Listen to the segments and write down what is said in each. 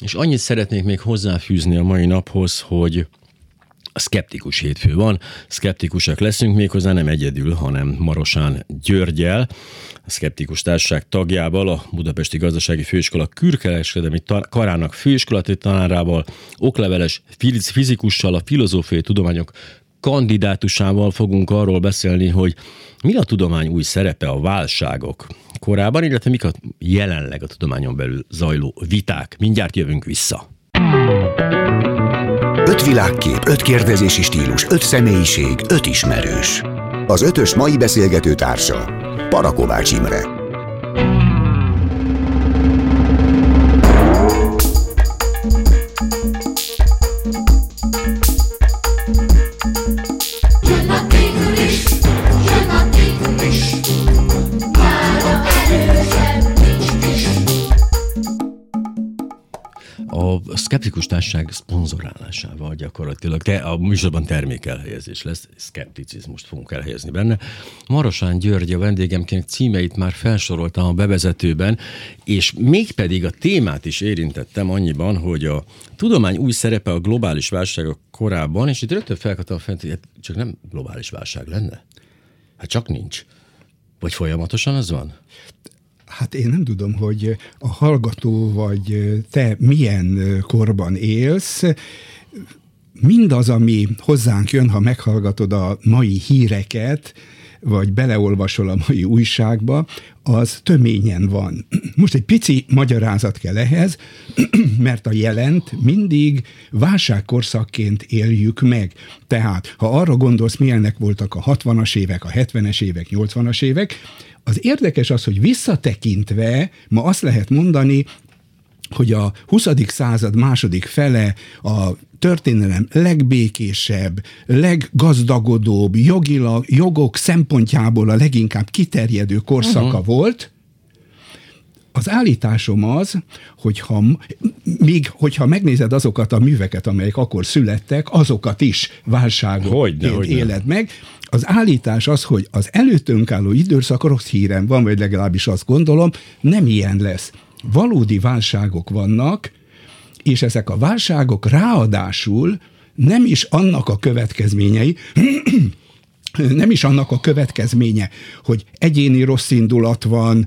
és annyit szeretnék még hozzáfűzni a mai naphoz, hogy a szkeptikus hétfő van, szkeptikusak leszünk méghozzá nem egyedül, hanem Marosán Györgyel, a Szkeptikus Társaság tagjával, a Budapesti Gazdasági Főiskola Kürkereskedelmi Karának főiskolati tanárával, okleveles fizikussal, a filozófiai tudományok kandidátusával fogunk arról beszélni, hogy mi a tudomány új szerepe a válságok korában, illetve mik a jelenleg a tudományon belül zajló viták. Mindjárt jövünk vissza. Öt világkép, öt kérdezési stílus, öt személyiség, öt ismerős. Az ötös mai beszélgető társa Parakovács Imre. A Skeptikus Társaság szponzorálásával gyakorlatilag te, a műsorban termékelhelyezés lesz, szkepticizmust fogunk elhelyezni benne. Marosán György a vendégemként címeit már felsoroltam a bevezetőben, és mégpedig a témát is érintettem annyiban, hogy a tudomány új szerepe a globális válságok korában, és itt rögtön felkaptam a fent, hogy hát csak nem globális válság lenne. Hát csak nincs. Vagy folyamatosan az van? Hát én nem tudom, hogy a hallgató vagy te milyen korban élsz, mindaz, ami hozzánk jön, ha meghallgatod a mai híreket, vagy beleolvasol a mai újságba, az töményen van. Most egy pici magyarázat kell ehhez, mert a jelent mindig válságkorszakként éljük meg. Tehát, ha arra gondolsz, milyenek voltak a 60-as évek, a 70-es évek, 80-as évek, az érdekes az, hogy visszatekintve ma azt lehet mondani, hogy a 20. század második fele a történelem legbékésebb, leggazdagodóbb, jogilag, jogok szempontjából a leginkább kiterjedő korszaka uh-huh. volt, az állításom az, hogyha, még hogyha megnézed azokat a műveket, amelyek akkor születtek, azokat is válságot hogyne, hogyne. éled meg, az állítás az, hogy az előttünk álló időszak rossz hírem van, vagy legalábbis azt gondolom, nem ilyen lesz. Valódi válságok vannak, és ezek a válságok ráadásul nem is annak a következményei, nem is annak a következménye, hogy egyéni rossz indulat van,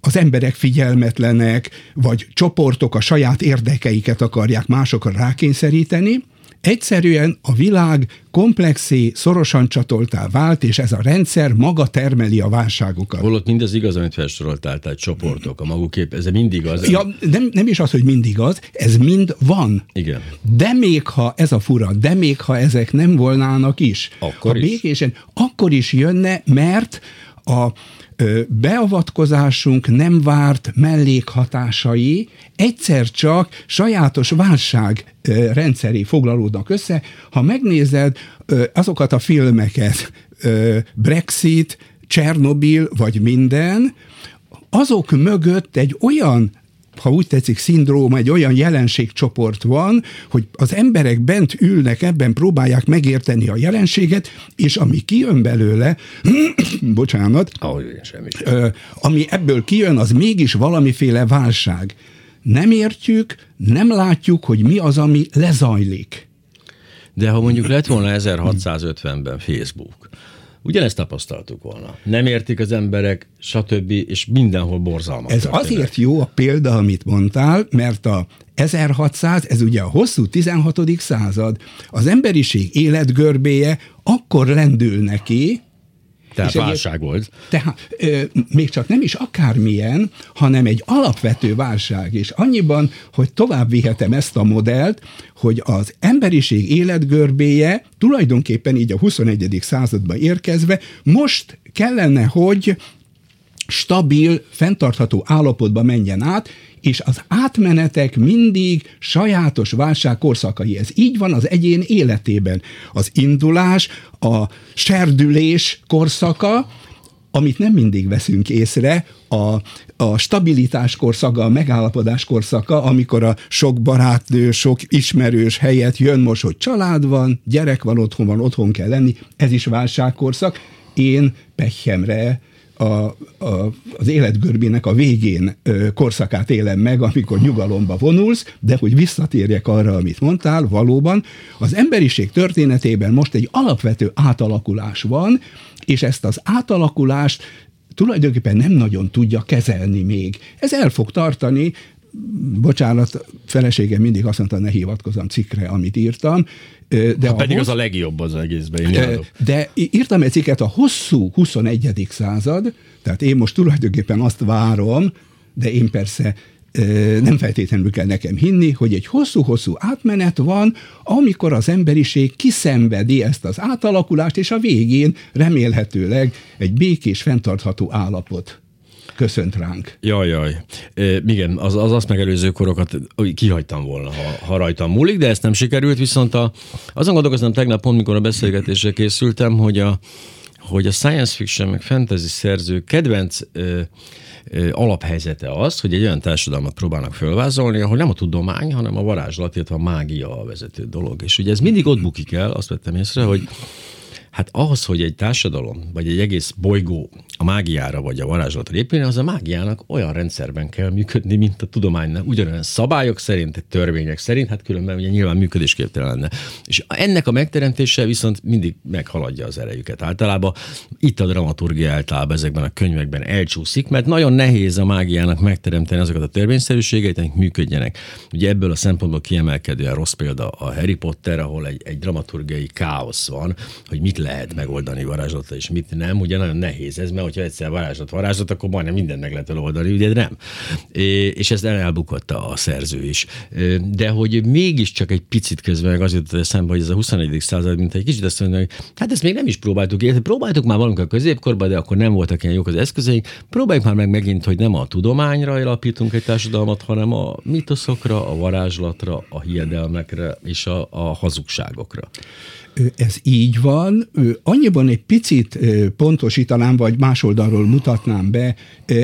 az emberek figyelmetlenek, vagy csoportok a saját érdekeiket akarják másokra rákényszeríteni, Egyszerűen a világ komplexé, szorosan csatoltá vált, és ez a rendszer maga termeli a válságokat. Holott mindez igaz, amit felsoroltál, tehát csoportok, a magukép, ez mindig az. Ja, nem, nem is az, hogy mindig az, ez mind van. Igen. De még ha ez a fura, de még ha ezek nem volnának is, akkor ha is. békésen, akkor is jönne, mert a beavatkozásunk nem várt mellékhatásai egyszer csak sajátos válság rendszeri foglalódnak össze. Ha megnézed azokat a filmeket, Brexit, Csernobil vagy minden, azok mögött egy olyan ha úgy tetszik, szindróm, egy olyan jelenségcsoport van, hogy az emberek bent ülnek, ebben próbálják megérteni a jelenséget, és ami kijön belőle, bocsánat, oh, semmi ami ebből kijön, az mégis valamiféle válság. Nem értjük, nem látjuk, hogy mi az, ami lezajlik. De ha mondjuk lett volna 1650-ben Facebook, Ugyanezt tapasztaltuk volna. Nem értik az emberek, stb. és mindenhol borzalmak. Ez történet. azért jó a példa, amit mondtál, mert a 1600, ez ugye a hosszú 16. század, az emberiség életgörbéje akkor lendül neki, tehát és válság volt. Tehát ö, még csak nem is akármilyen, hanem egy alapvető válság, és annyiban, hogy tovább vihetem ezt a modellt, hogy az emberiség életgörbéje tulajdonképpen így a 21. századba érkezve most kellene, hogy stabil, fenntartható állapotba menjen át, és az átmenetek mindig sajátos válság korszakai. Ez így van az egyén életében. Az indulás, a serdülés korszaka, amit nem mindig veszünk észre, a, a stabilitás korszaka, a megállapodás korszaka, amikor a sok barátnő, sok ismerős helyet jön most, hogy család van, gyerek van, otthon van, otthon kell lenni, ez is válságkorszak. Én pehjemre a, a, az életgörbének a végén ö, korszakát élem meg, amikor nyugalomba vonulsz, de hogy visszatérjek arra, amit mondtál, valóban az emberiség történetében most egy alapvető átalakulás van, és ezt az átalakulást tulajdonképpen nem nagyon tudja kezelni még. Ez el fog tartani, bocsánat, feleségem mindig azt mondta, ne hivatkozom cikkre, amit írtam. De ha pedig hossz... az a legjobb az egészben. Én de írtam egy cikket a hosszú 21. század, tehát én most tulajdonképpen azt várom, de én persze nem feltétlenül kell nekem hinni, hogy egy hosszú-hosszú átmenet van, amikor az emberiség kiszenvedi ezt az átalakulást, és a végén remélhetőleg egy békés, fenntartható állapot köszönt ránk. Jaj, jaj. E, igen, az, az azt megelőző korokat kihagytam volna, ha, ha rajtam múlik, de ezt nem sikerült, viszont a, azon gondolkoztam tegnap pont, mikor a beszélgetésre készültem, hogy a, hogy a science fiction meg fantasy szerző kedvenc ö, ö, alaphelyzete az, hogy egy olyan társadalmat próbálnak fölvázolni, ahol nem a tudomány, hanem a varázslat, illetve a mágia a vezető dolog. És ugye ez mindig ott bukik el, azt vettem észre, hogy Hát ahhoz, hogy egy társadalom, vagy egy egész bolygó a mágiára vagy a varázslatra épülni, az a mágiának olyan rendszerben kell működni, mint a tudománynak. Ugyanolyan szabályok szerint, törvények szerint, hát különben ugye nyilván működésképtelen lenne. És ennek a megteremtése viszont mindig meghaladja az erejüket. Általában itt a dramaturgia általában ezekben a könyvekben elcsúszik, mert nagyon nehéz a mágiának megteremteni azokat a törvényszerűségeit, amik működjenek. Ugye ebből a szempontból kiemelkedően rossz példa a Harry Potter, ahol egy, egy dramaturgiai káosz van, hogy mit lehet megoldani varázslata, és mit nem. Ugye nagyon nehéz ez, mert hogyha egyszer varázslat, varázslat, akkor majdnem mindent meg lehet oldani, ugye nem. És ezt elbukott a szerző is. De hogy mégiscsak egy picit közben meg az jutott eszembe, hogy ez a 21. század, mint egy kicsit azt mondja, hogy hát ezt még nem is próbáltuk. Próbáltuk már valamikor a középkorban, de akkor nem voltak ilyen jók az eszközeink. Próbáljuk már meg megint, hogy nem a tudományra alapítunk egy társadalmat, hanem a mitoszokra, a varázslatra, a hiedelmekre és a, a hazugságokra ez így van. Annyiban egy picit pontosítanám, vagy más oldalról mutatnám be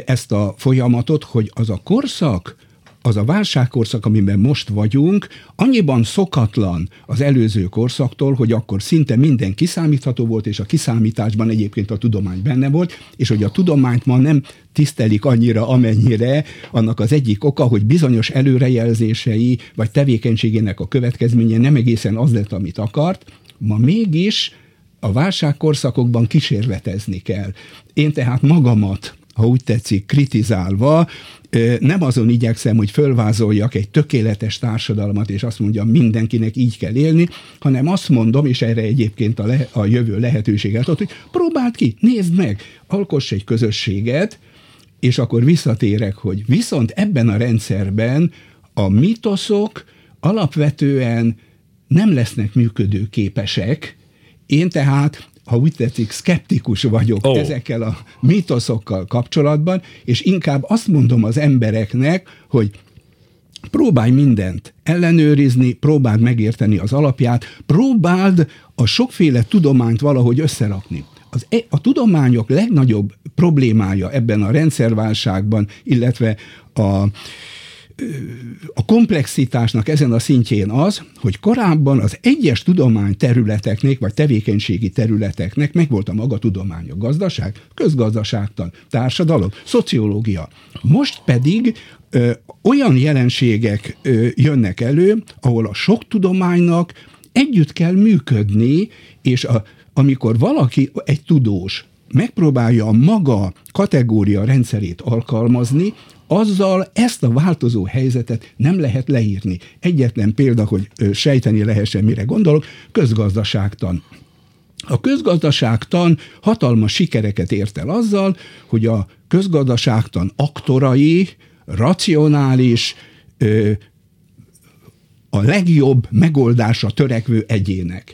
ezt a folyamatot, hogy az a korszak, az a válságkorszak, amiben most vagyunk, annyiban szokatlan az előző korszaktól, hogy akkor szinte minden kiszámítható volt, és a kiszámításban egyébként a tudomány benne volt, és hogy a tudományt ma nem tisztelik annyira, amennyire, annak az egyik oka, hogy bizonyos előrejelzései, vagy tevékenységének a következménye nem egészen az lett, amit akart, Ma mégis a válságkorszakokban kísérletezni kell. Én tehát magamat ha úgy tetszik, kritizálva, nem azon igyekszem, hogy fölvázoljak egy tökéletes társadalmat, és azt mondjam, mindenkinek így kell élni, hanem azt mondom, és erre egyébként a, le, a jövő lehetőséget ad, hogy próbáld ki, nézd meg, alkoss egy közösséget, és akkor visszatérek, hogy viszont ebben a rendszerben a mitoszok alapvetően nem lesznek működőképesek. Én tehát ha úgy tetszik, szkeptikus vagyok oh. ezekkel a mitoszokkal kapcsolatban, és inkább azt mondom az embereknek, hogy próbálj mindent ellenőrizni, próbáld megérteni az alapját, próbáld a sokféle tudományt valahogy összerakni. Az, e, a tudományok legnagyobb problémája ebben a rendszerválságban, illetve a a komplexitásnak ezen a szintjén az, hogy korábban az egyes tudomány területeknek, vagy tevékenységi területeknek megvolt a maga tudománya. Gazdaság, közgazdaságtan, társadalom, szociológia. Most pedig ö, olyan jelenségek ö, jönnek elő, ahol a sok tudománynak együtt kell működni, és a, amikor valaki, egy tudós, megpróbálja a maga kategória rendszerét alkalmazni, azzal ezt a változó helyzetet nem lehet leírni. Egyetlen példa, hogy sejteni lehessen, mire gondolok, közgazdaságtan. A közgazdaságtan hatalmas sikereket ért el azzal, hogy a közgazdaságtan aktorai racionális, a legjobb megoldásra törekvő egyének.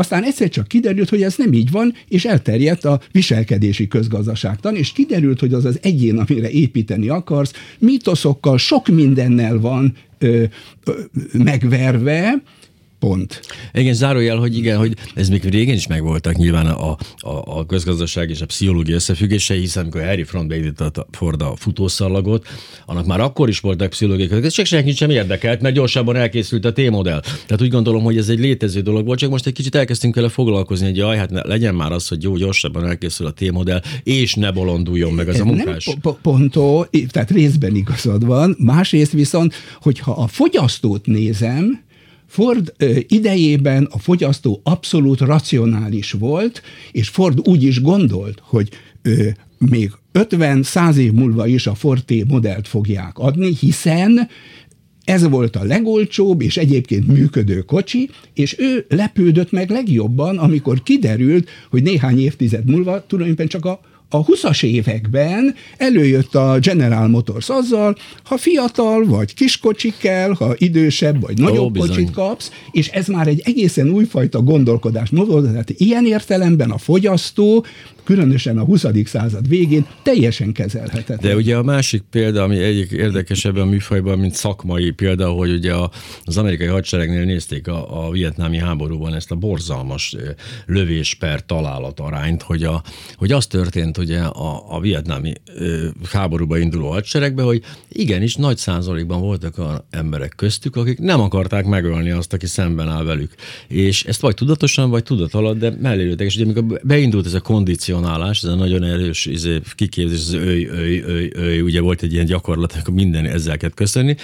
Aztán egyszer csak kiderült, hogy ez nem így van, és elterjedt a viselkedési közgazdaságtan, és kiderült, hogy az az egyén, amire építeni akarsz, mitoszokkal, sok mindennel van ö, ö, megverve, Pont. Igen, zárójel, hogy igen, hogy ez még régen is megvoltak nyilván a, a, a közgazdaság és a pszichológia összefüggése, hiszen amikor Harry Front beindította Ford a futószallagot, annak már akkor is voltak pszichológiai ez csak senki sem érdekelt, mert gyorsabban elkészült a T-modell. Tehát úgy gondolom, hogy ez egy létező dolog volt, csak most egy kicsit elkezdtünk vele foglalkozni, hogy jaj, hát ne, legyen már az, hogy jó, gyorsabban elkészül a T-modell, és ne bolonduljon meg az a munkás. Nem pontó, tehát részben igazad van, másrészt viszont, hogyha a fogyasztót nézem, Ford idejében a fogyasztó abszolút racionális volt, és Ford úgy is gondolt, hogy még 50-100 év múlva is a Forte modellt fogják adni, hiszen ez volt a legolcsóbb és egyébként működő kocsi, és ő lepődött meg legjobban, amikor kiderült, hogy néhány évtized múlva tulajdonképpen csak a a 20-as években előjött a General Motors azzal, ha fiatal vagy kiskocsi kell, ha idősebb vagy nagyobb Ó, kocsit kapsz, és ez már egy egészen újfajta gondolkodás tehát ilyen értelemben a fogyasztó különösen a 20. század végén teljesen kezelhetetlen. De ugye a másik példa, ami egyik érdekes ebben a műfajban, mint szakmai példa, hogy ugye az amerikai hadseregnél nézték a, a vietnámi háborúban ezt a borzalmas lövés per találat arányt, hogy, a, hogy az történt ugye a, a vietnámi háborúba induló hadseregbe, hogy igenis nagy százalékban voltak a emberek köztük, akik nem akarták megölni azt, aki szemben áll velük. És ezt vagy tudatosan, vagy tudat alatt, de mellé És ugye amikor beindult ez a kondíció kondicionálás, ez a nagyon erős izé, kiképzés, az őj, őj, őj, őj, ugye volt egy ilyen gyakorlat, akkor minden ezzel kell köszönni,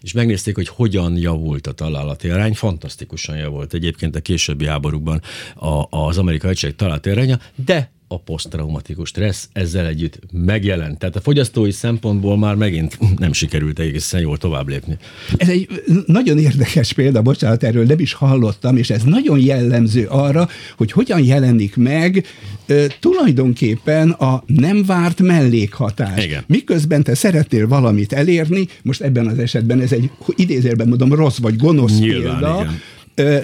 és megnézték, hogy hogyan javult a találati arány, fantasztikusan javult egyébként a későbbi háborúkban az amerikai egység találati aránya, de a posztraumatikus stressz ezzel együtt megjelent. Tehát a fogyasztói szempontból már megint nem sikerült egészen jól tovább lépni. Ez egy nagyon érdekes példa, bocsánat, erről nem is hallottam, és ez nagyon jellemző arra, hogy hogyan jelenik meg ö, tulajdonképpen a nem várt mellékhatás. Igen. Miközben te szeretnél valamit elérni, most ebben az esetben ez egy idézőben mondom rossz vagy gonosz Nyilván, példa, igen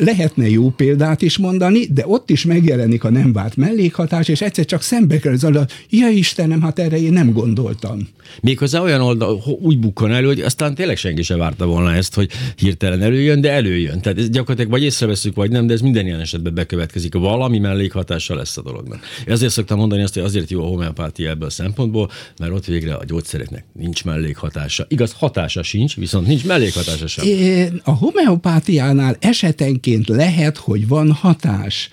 Lehetne jó példát is mondani, de ott is megjelenik a nem várt mellékhatás, és egyszer csak szembe kerül az ja Istenem, hát erre én nem gondoltam. Méghozzá olyan oldal, úgy bukkan elő, hogy aztán tényleg senki sem várta volna ezt, hogy hirtelen előjön, de előjön. Tehát ez gyakorlatilag vagy észreveszünk, vagy nem, de ez minden ilyen esetben bekövetkezik. Valami mellékhatása lesz a dolognak. Ezért szoktam mondani azt, hogy azért jó a homeopátia ebből a szempontból, mert ott végre a gyógyszereknek nincs mellékhatása. Igaz, hatása sincs, viszont nincs mellékhatása sem. A homeopátiánál esetenként lehet, hogy van hatás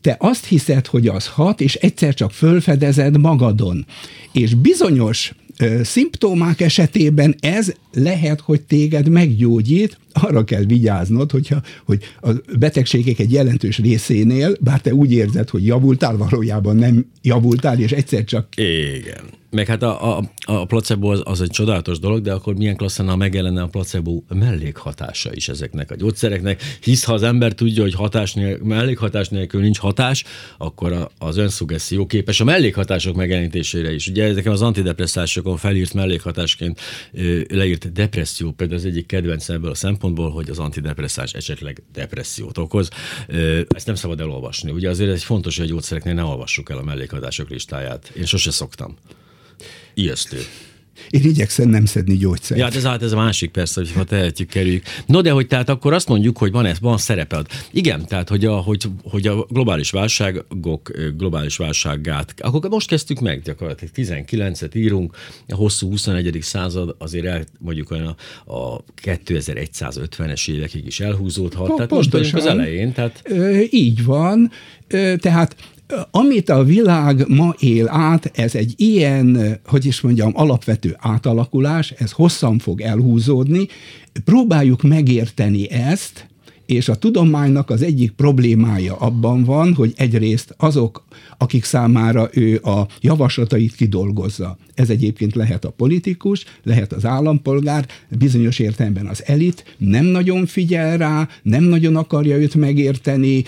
te azt hiszed, hogy az hat, és egyszer csak fölfedezed magadon. És bizonyos szimptomák esetében ez lehet, hogy téged meggyógyít, arra kell vigyáznod, hogyha, hogy a betegségek egy jelentős részénél, bár te úgy érzed, hogy javultál, valójában nem javultál, és egyszer csak... Igen. Meg hát a, a, a placebo az, az egy csodálatos dolog, de akkor milyen klassz lenne, ha megjelenne a placebo mellékhatása is ezeknek a gyógyszereknek, hisz ha az ember tudja, hogy hatás nélkül, mellékhatás nélkül nincs hatás, akkor a, az önszugesszió képes a mellékhatások megjelenítésére is. Ugye nekem az antidepresszásokon felírt mellékhatásként leírt depresszió, például az egyik kedvenc ebből a szempontból, hogy az antidepresszás esetleg depressziót okoz. Ezt nem szabad elolvasni. Ugye azért ez fontos, hogy a gyógyszereknél ne olvassuk el a mellékhatások listáját. Én sose szoktam. Ijesztő. Én igyekszem nem szedni gyógyszert. Ja, hát ez, hát ez a másik persze, hogy ha tehetjük, kerüljük. No, de hogy tehát akkor azt mondjuk, hogy van ez, van szereped. Igen, tehát hogy a, hogy, hogy a globális válságok, globális válságát, akkor most kezdtük meg gyakorlatilag 19-et írunk, a hosszú 21. század azért el, mondjuk olyan a, a 2150-es évekig is elhúzódhat. tehát most vagyunk az elején. Tehát... Ö, így van. Ö, tehát amit a világ ma él át, ez egy ilyen, hogy is mondjam, alapvető átalakulás, ez hosszan fog elhúzódni. Próbáljuk megérteni ezt, és a tudománynak az egyik problémája abban van, hogy egyrészt azok, akik számára ő a javaslatait kidolgozza. Ez egyébként lehet a politikus, lehet az állampolgár, bizonyos értelemben az elit, nem nagyon figyel rá, nem nagyon akarja őt megérteni,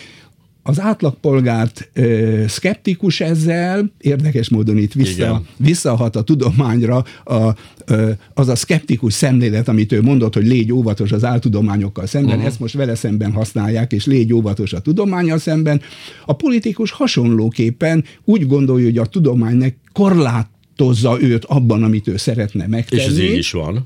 az átlagpolgárt ö, szkeptikus ezzel, érdekes módon itt vissza, visszahat a tudományra a, ö, az a szkeptikus szemlélet, amit ő mondott, hogy légy óvatos az áltudományokkal szemben, uh-huh. ezt most vele szemben használják, és légy óvatos a tudományal szemben. A politikus hasonlóképpen úgy gondolja, hogy a tudománynak korlátozza őt abban, amit ő szeretne megtenni. És ez így is van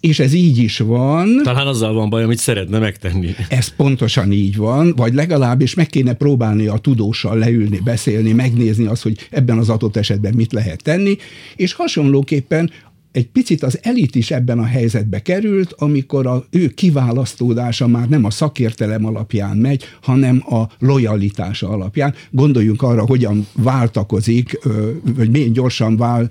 és ez így is van. Talán azzal van baj, amit szeretne megtenni. Ez pontosan így van, vagy legalábbis meg kéne próbálni a tudóssal leülni, beszélni, megnézni azt, hogy ebben az adott esetben mit lehet tenni, és hasonlóképpen egy picit az elit is ebben a helyzetbe került, amikor a ő kiválasztódása már nem a szakértelem alapján megy, hanem a lojalitása alapján. Gondoljunk arra, hogyan váltakozik, vagy milyen gyorsan vál,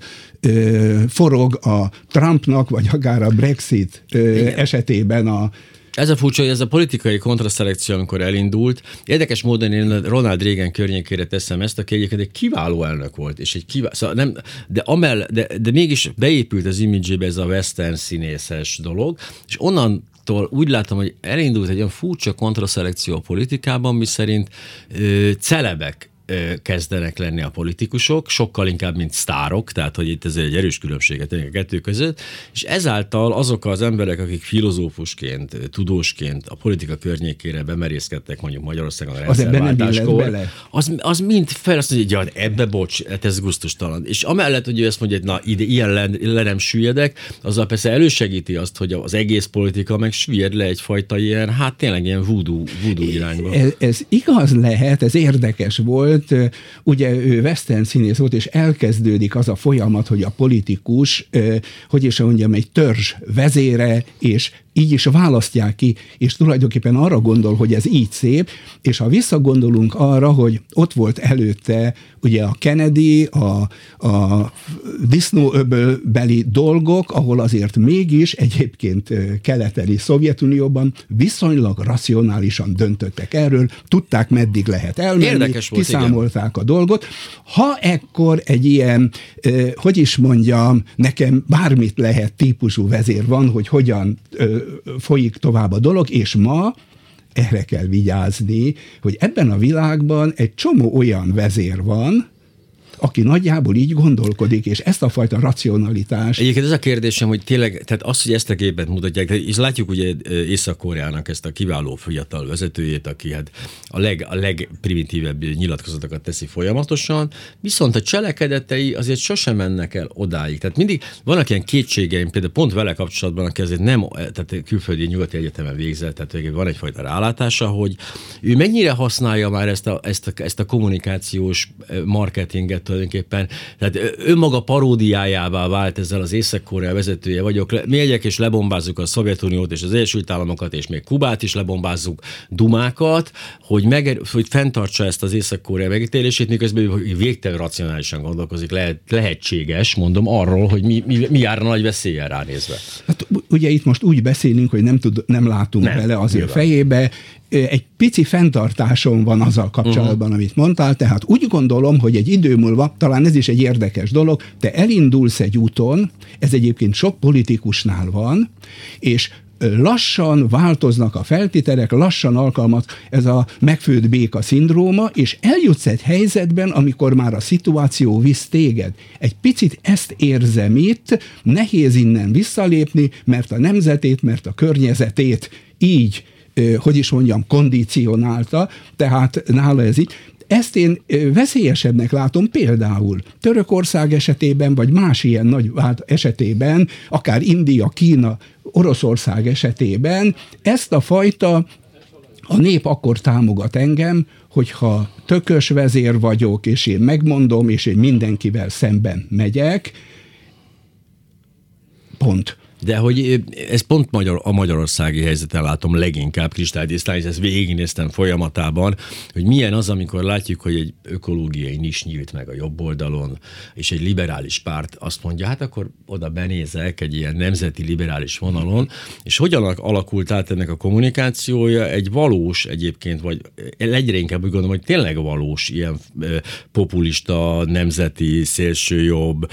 forog a Trumpnak, vagy akár a Brexit Igen. esetében a ez a furcsa, hogy ez a politikai kontraszelekció, amikor elindult, érdekes módon én Ronald Reagan környékére teszem ezt, aki egyébként egy kiváló elnök volt, és egy kiváló, szóval nem, de, amell, de, de mégis beépült az imidzsébe ez a western színészes dolog, és onnan úgy látom, hogy elindult egy olyan furcsa kontraszelekció a politikában, mi szerint ö, celebek kezdenek lenni a politikusok, sokkal inkább, mint sztárok, tehát hogy itt ez egy erős különbséget a kettő között, és ezáltal azok az emberek, akik filozófusként, tudósként a politika környékére bemerészkedtek mondjuk Magyarországon a rendszerváltáskor, az, az mind fel azt mondja, hogy ja, ebbe bocs, hát ez gusztustalan. És amellett, hogy ő ezt mondja, hogy na ide ilyen le, le nem süllyedek, azzal persze elősegíti azt, hogy az egész politika meg süllyed le egyfajta ilyen, hát tényleg ilyen voodoo, voodoo irányba. Ez, ez igaz lehet, ez érdekes volt, volt, ugye ő western színész volt, és elkezdődik az a folyamat, hogy a politikus, hogy is mondjam, egy törzs vezére, és így is választják ki, és tulajdonképpen arra gondol, hogy ez így szép, és ha visszagondolunk arra, hogy ott volt előtte ugye a Kennedy, a, a disznóöbölbeli dolgok, ahol azért mégis egyébként keleteli Szovjetunióban viszonylag racionálisan döntöttek erről, tudták meddig lehet elmenni, Érdekes volt, kiszámolták igen. a dolgot. Ha ekkor egy ilyen, hogy is mondjam, nekem bármit lehet típusú vezér van, hogy hogyan folyik tovább a dolog, és ma erre kell vigyázni, hogy ebben a világban egy csomó olyan vezér van, aki nagyjából így gondolkodik, és ezt a fajta racionalitást. Egyébként ez a kérdésem, hogy tényleg, tehát az, hogy ezt a képet mutatják, és látjuk ugye Észak-Koreának ezt a kiváló fiatal vezetőjét, aki hát a, leg, a legprimitívebb nyilatkozatokat teszi folyamatosan, viszont a cselekedetei azért sosem mennek el odáig. Tehát mindig vannak ilyen kétségeim, például pont vele kapcsolatban, aki azért nem, tehát külföldi nyugati egyetemen végzett, tehát van egyfajta rálátása, hogy ő mennyire használja már ezt a, ezt a, ezt a kommunikációs marketinget tulajdonképpen. Tehát önmaga paródiájává vált ezzel az Észak-Korea vezetője vagyok. Mi egyek és lebombázzuk a Szovjetuniót és az Egyesült Államokat, és még Kubát is lebombázzuk dumákat, hogy, meg, hogy fenntartsa ezt az Észak-Korea megítélését, miközben végtelen racionálisan gondolkozik, lehet, lehetséges, mondom, arról, hogy mi, mi, mi jár nagy veszélyen ránézve. Hát ugye itt most úgy beszélünk, hogy nem, tud, nem látunk nem, bele az ő fejébe, egy pici fenntartásom van azzal kapcsolatban, uh-huh. amit mondtál, tehát úgy gondolom, hogy egy idő múlva, talán ez is egy érdekes dolog, te elindulsz egy úton, ez egyébként sok politikusnál van, és lassan változnak a feltételek, lassan alkalmat ez a megfőtt béka szindróma, és eljutsz egy helyzetben, amikor már a szituáció visz téged. Egy picit ezt érzem itt, nehéz innen visszalépni, mert a nemzetét, mert a környezetét így hogy is mondjam, kondicionálta, tehát nála ez így. Ezt én veszélyesebbnek látom például Törökország esetében, vagy más ilyen nagy esetében, akár India, Kína, Oroszország esetében, ezt a fajta a nép akkor támogat engem, hogyha tökös vezér vagyok, és én megmondom, és én mindenkivel szemben megyek, pont. De hogy ez pont magyar, a magyarországi helyzeten látom leginkább kristálytisztán, és ezt végignéztem folyamatában, hogy milyen az, amikor látjuk, hogy egy ökológiai nis nyílt meg a jobb oldalon, és egy liberális párt azt mondja, hát akkor oda benézek egy ilyen nemzeti liberális vonalon, és hogyan alakult át ennek a kommunikációja? Egy valós egyébként, vagy egyre inkább úgy gondolom, hogy tényleg valós ilyen populista, nemzeti, szélsőjobb,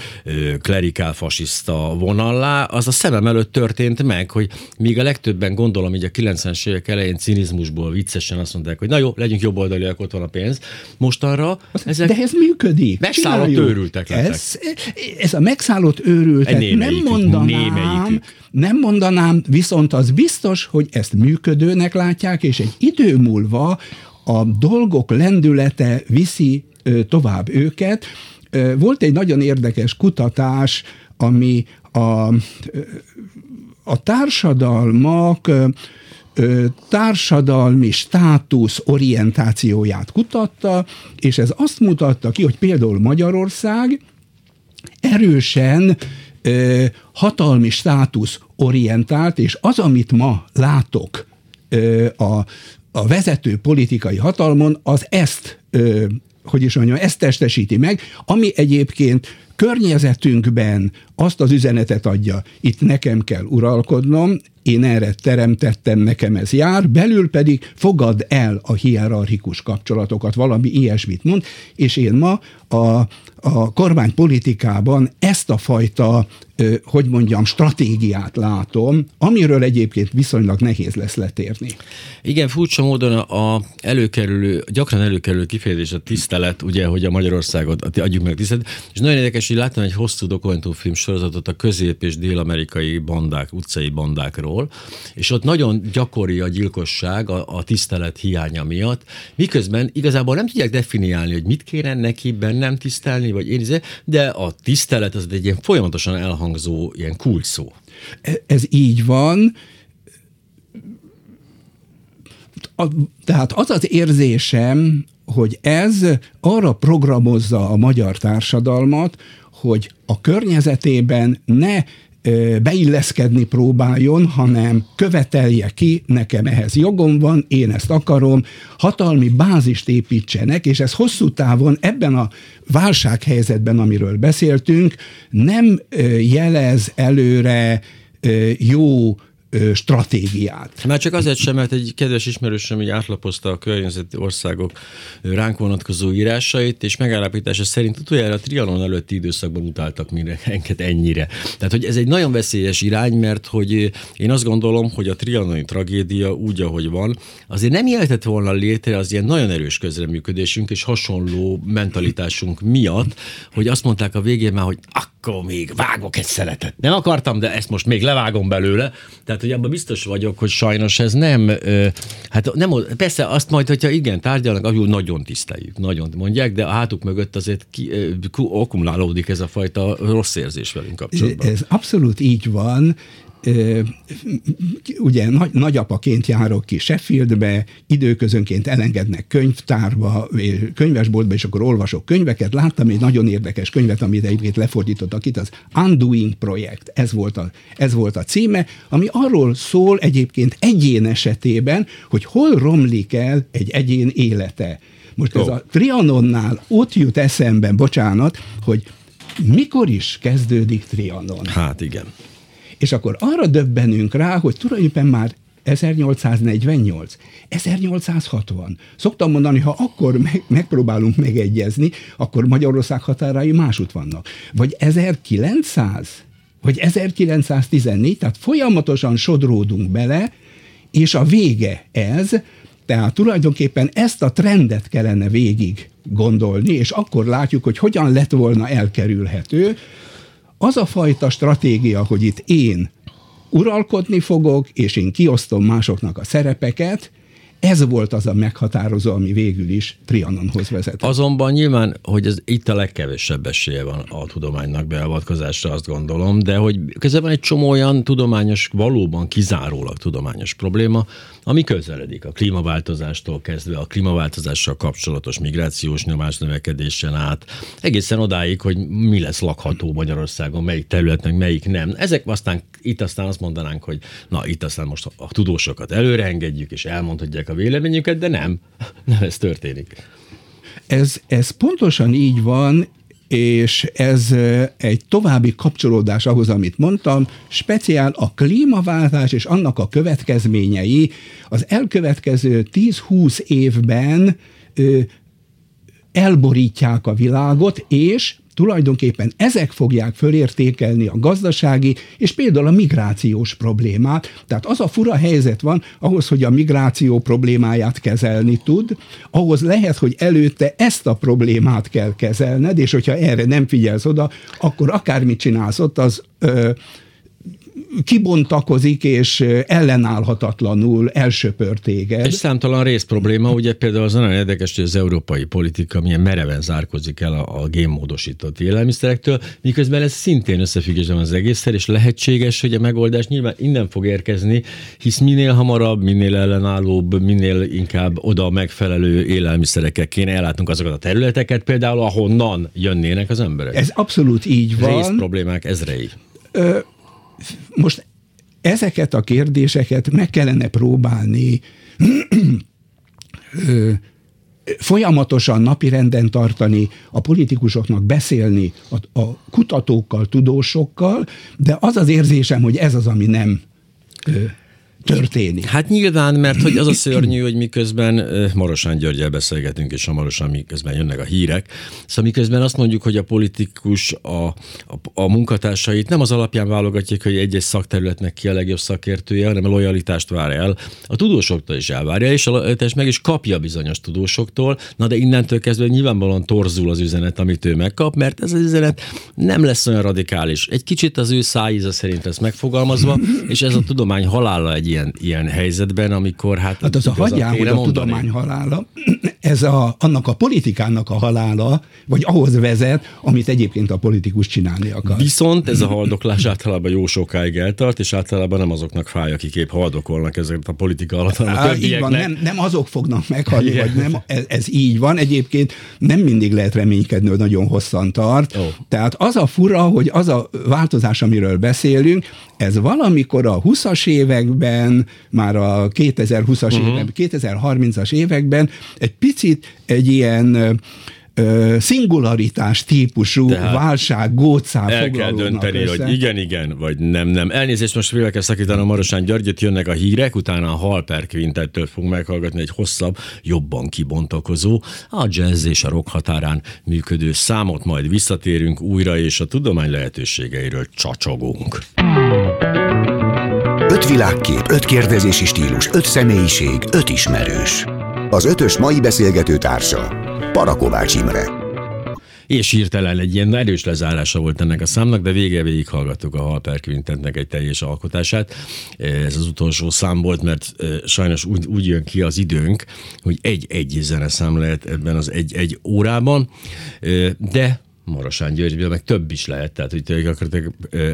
klerikál fasiszta vonallá, az a szemem szemem előtt történt meg, hogy míg a legtöbben gondolom, hogy a 90-es évek elején cinizmusból viccesen azt mondták, hogy na jó, legyünk jobboldaliak, ott van a pénz. Mostanra ezek... De ez működik. Megszállott Csináljuk. őrültek lettek. Ez, ez a megszállott őrültek, nem mondanám, nem mondanám, viszont az biztos, hogy ezt működőnek látják, és egy idő múlva a dolgok lendülete viszi tovább őket. Volt egy nagyon érdekes kutatás, ami a a társadalmak társadalmi státusz orientációját kutatta, és ez azt mutatta ki, hogy például Magyarország erősen hatalmi státusz orientált, és az, amit ma látok a, a vezető politikai hatalmon, az ezt hogy is mondjam, ezt testesíti meg, ami egyébként környezetünkben azt az üzenetet adja, itt nekem kell uralkodnom, én erre teremtettem, nekem ez jár, belül pedig fogad el a hierarchikus kapcsolatokat, valami ilyesmit mond, és én ma a, a kormánypolitikában ezt a fajta, hogy mondjam, stratégiát látom, amiről egyébként viszonylag nehéz lesz letérni. Igen, furcsa módon a előkerülő, gyakran előkerülő kifejezés a tisztelet, ugye, hogy a Magyarországot adjuk meg tisztelet, és nagyon érdekes, hogy láttam egy hosszú dokumentumfilm sorozatot a közép- és dél-amerikai bandák, utcai bandákról, és ott nagyon gyakori a gyilkosság a, a tisztelet hiánya miatt, miközben igazából nem tudják definiálni, hogy mit kéne neki bennem tisztelni, vagy én, izé, de a tisztelet az egy ilyen folyamatosan elhangzó ilyen kult szó. E, ez így van, a, tehát az az érzésem, hogy ez arra programozza a magyar társadalmat, hogy a környezetében ne beilleszkedni próbáljon, hanem követelje ki, nekem ehhez jogom van, én ezt akarom, hatalmi bázist építsenek, és ez hosszú távon ebben a válsághelyzetben, amiről beszéltünk, nem jelez előre jó stratégiát. Már csak azért sem, mert egy kedves ismerősöm így átlapozta a környezeti országok ránk vonatkozó írásait, és megállapítása szerint utoljára a trianon előtti időszakban utáltak minket ennyire. Tehát, hogy ez egy nagyon veszélyes irány, mert hogy én azt gondolom, hogy a trianoni tragédia úgy, ahogy van, azért nem jöhetett volna létre az ilyen nagyon erős közreműködésünk és hasonló mentalitásunk miatt, hogy azt mondták a végén már, hogy akkor még vágok egy szeretet. Nem akartam, de ezt most még levágom belőle. Tehát hogy abban biztos vagyok, hogy sajnos ez nem, hát nem, persze azt majd, hogyha igen, tárgyalnak, akkor nagyon tiszteljük, nagyon mondják, de a hátuk mögött azért ki, akkumulálódik ez a fajta rossz érzés velünk kapcsolatban. Ez abszolút így van, ugye nagy, nagyapaként járok ki Sheffieldbe, időközönként elengednek könyvtárba, könyvesboltba, és akkor olvasok könyveket. Láttam egy nagyon érdekes könyvet, amit egyébként lefordítottak itt, az Undoing Projekt. Ez volt, a, ez volt a címe, ami arról szól egyébként egyén esetében, hogy hol romlik el egy egyén élete. Most oh. ez a Trianonnál ott jut eszembe, bocsánat, hogy mikor is kezdődik Trianon? Hát igen. És akkor arra döbbenünk rá, hogy tulajdonképpen már 1848, 1860. Szoktam mondani, ha akkor meg, megpróbálunk megegyezni, akkor Magyarország határai másút vannak. Vagy 1900, vagy 1914, tehát folyamatosan sodródunk bele, és a vége ez, tehát tulajdonképpen ezt a trendet kellene végig gondolni, és akkor látjuk, hogy hogyan lett volna elkerülhető, az a fajta stratégia, hogy itt én uralkodni fogok, és én kiosztom másoknak a szerepeket, ez volt az a meghatározó, ami végül is Trianonhoz vezetett. Azonban nyilván, hogy ez itt a legkevesebb esélye van a tudománynak beavatkozásra, azt gondolom, de hogy közben van egy csomó olyan tudományos, valóban kizárólag tudományos probléma, ami közeledik a klímaváltozástól kezdve, a klímaváltozással kapcsolatos migrációs nyomás növekedésen át, egészen odáig, hogy mi lesz lakható Magyarországon, melyik területnek, melyik nem. Ezek aztán itt aztán azt mondanánk, hogy na itt aztán most a tudósokat előre engedjük, és elmondhatják a véleményüket, de nem, nem ez történik. Ez, ez pontosan így van, és ez egy további kapcsolódás ahhoz, amit mondtam, speciál a klímaváltás és annak a következményei. Az elkövetkező 10-20 évben elborítják a világot, és tulajdonképpen ezek fogják fölértékelni a gazdasági és például a migrációs problémát. Tehát az a fura helyzet van, ahhoz, hogy a migráció problémáját kezelni tud, ahhoz lehet, hogy előtte ezt a problémát kell kezelned, és hogyha erre nem figyelsz oda, akkor akármit csinálsz ott, az ö, kibontakozik, és ellenállhatatlanul elsöpör téged. És számtalan rész probléma, ugye például az nagyon érdekes, hogy az európai politika milyen mereven zárkozik el a, a génmódosított élelmiszerektől, miközben ez szintén összefüggésben az egészszer, és lehetséges, hogy a megoldás nyilván innen fog érkezni, hisz minél hamarabb, minél ellenállóbb, minél inkább oda megfelelő élelmiszerekkel kéne ellátnunk azokat a területeket, például ahonnan jönnének az emberek. Ez abszolút így van. Rész problémák ezrei. Ö, most ezeket a kérdéseket meg kellene próbálni folyamatosan napirenden tartani, a politikusoknak beszélni, a, a kutatókkal, tudósokkal, de az az érzésem, hogy ez az, ami nem történik. Hát nyilván, mert hogy az a szörnyű, hogy miközben Marosán Györgyel beszélgetünk, és hamarosan miközben jönnek a hírek, szóval miközben azt mondjuk, hogy a politikus a, a, a munkatársait nem az alapján válogatják, hogy egy-egy szakterületnek ki a legjobb szakértője, hanem a lojalitást vár el. A tudósoktól is elvárja, és, a, és meg is kapja bizonyos tudósoktól, na de innentől kezdve nyilvánvalóan torzul az üzenet, amit ő megkap, mert ez az üzenet nem lesz olyan radikális. Egy kicsit az ő szájíza szerint lesz megfogalmazva, és ez a tudomány halála egy ilyen, ilyen helyzetben, amikor hát... Hát az a hagyjál, hogy a tudomány halála, ez a, annak a politikának a halála, vagy ahhoz vezet, amit egyébként a politikus csinálni akar. Viszont ez a haldoklás általában jó sokáig eltart, és általában nem azoknak fáj, akik épp haldokolnak ezeket a politika alatt, hanem a így van, nem, nem azok fognak meghalni, Igen. vagy nem, ez, ez így van. Egyébként nem mindig lehet reménykedni, hogy nagyon hosszan tart. Oh. Tehát az a fura, hogy az a változás, amiről beszélünk, ez valamikor a 20-as években, már a 2020-as uh-huh. években, 2030-as években egy picit egy ilyen szingularitás típusú Tehát válság, gócá El kell dönteni, össze. hogy igen, igen, vagy nem, nem. Elnézést, most félre kell szakítanom Marosán Györgyöt, jönnek a hírek, utána a Halper Quintettől fog meghallgatni egy hosszabb, jobban kibontakozó, a jazz és a rock határán működő számot, majd visszatérünk újra, és a tudomány lehetőségeiről csacsogunk. Öt világkép, öt kérdezési stílus, öt személyiség, öt ismerős. Az ötös mai beszélgető társa Parakovács Imre. És hirtelen egy ilyen erős lezárása volt ennek a számnak, de vége végig hallgattuk a Halper Quintetnek egy teljes alkotását. Ez az utolsó szám volt, mert sajnos úgy, úgy jön ki az időnk, hogy egy-egy zeneszám lehet ebben az egy-egy órában, de Marosán Györgyből, meg több is lehet, tehát hogy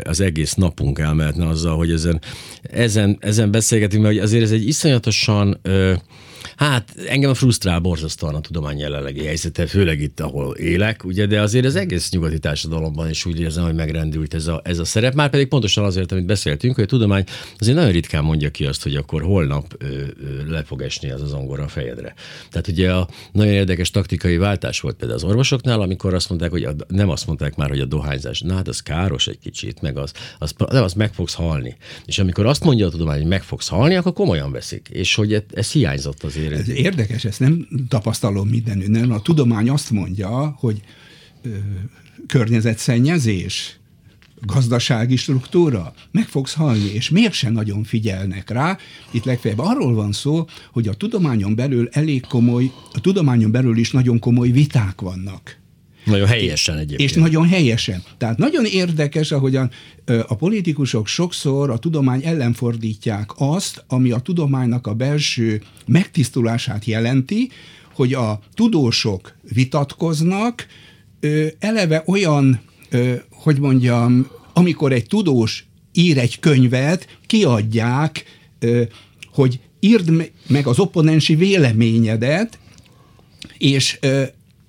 az egész napunk elmehetne azzal, hogy ezen, ezen, ezen beszélgetünk, mert azért ez egy iszonyatosan Hát engem frusztrál borzasztóan a tudomány jelenlegi helyzete, főleg itt, ahol élek, ugye, de azért az egész nyugati társadalomban is úgy érzem, hogy megrendült ez a, ez a szerep. Már pedig pontosan azért, amit beszéltünk, hogy a tudomány azért nagyon ritkán mondja ki azt, hogy akkor holnap ö, ö, le fog esni az az angora a fejedre. Tehát ugye a nagyon érdekes taktikai váltás volt például az orvosoknál, amikor azt mondták, hogy a, nem azt mondták már, hogy a dohányzás, na hát az káros egy kicsit, meg az, az, nem, az meg fogsz halni. És amikor azt mondja a tudomány, hogy meg fogsz halni, akkor komolyan veszik. És hogy ez, ez hiányzott azért ez érdekes, ezt nem tapasztalom mindenütt. A tudomány azt mondja, hogy ö, környezetszennyezés, gazdasági struktúra, meg fogsz halni, és mégsem nagyon figyelnek rá. Itt legfeljebb arról van szó, hogy a tudományon belül elég komoly, a tudományon belül is nagyon komoly viták vannak. Nagyon helyesen egyébként. És nagyon helyesen. Tehát nagyon érdekes, ahogyan a politikusok sokszor a tudomány ellen fordítják azt, ami a tudománynak a belső megtisztulását jelenti, hogy a tudósok vitatkoznak, eleve olyan, hogy mondjam, amikor egy tudós ír egy könyvet, kiadják, hogy írd meg az opponensi véleményedet, és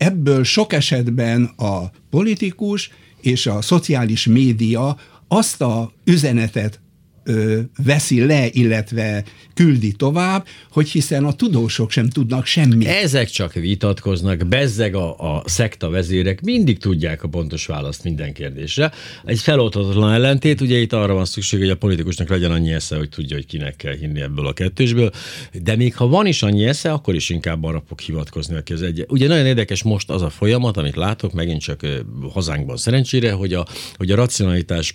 ebből sok esetben a politikus és a szociális média azt a üzenetet veszi le, illetve küldi tovább, hogy hiszen a tudósok sem tudnak semmit. Ezek csak vitatkoznak, bezzeg a, a szekta vezérek, mindig tudják a pontos választ minden kérdésre. Egy feloldhatatlan ellentét, ugye itt arra van szükség, hogy a politikusnak legyen annyi esze, hogy tudja, hogy kinek kell hinni ebből a kettősből, de még ha van is annyi esze, akkor is inkább arra fog hivatkozni, aki az egy. Ugye nagyon érdekes most az a folyamat, amit látok, megint csak hazánkban szerencsére, hogy a, hogy a racionalitás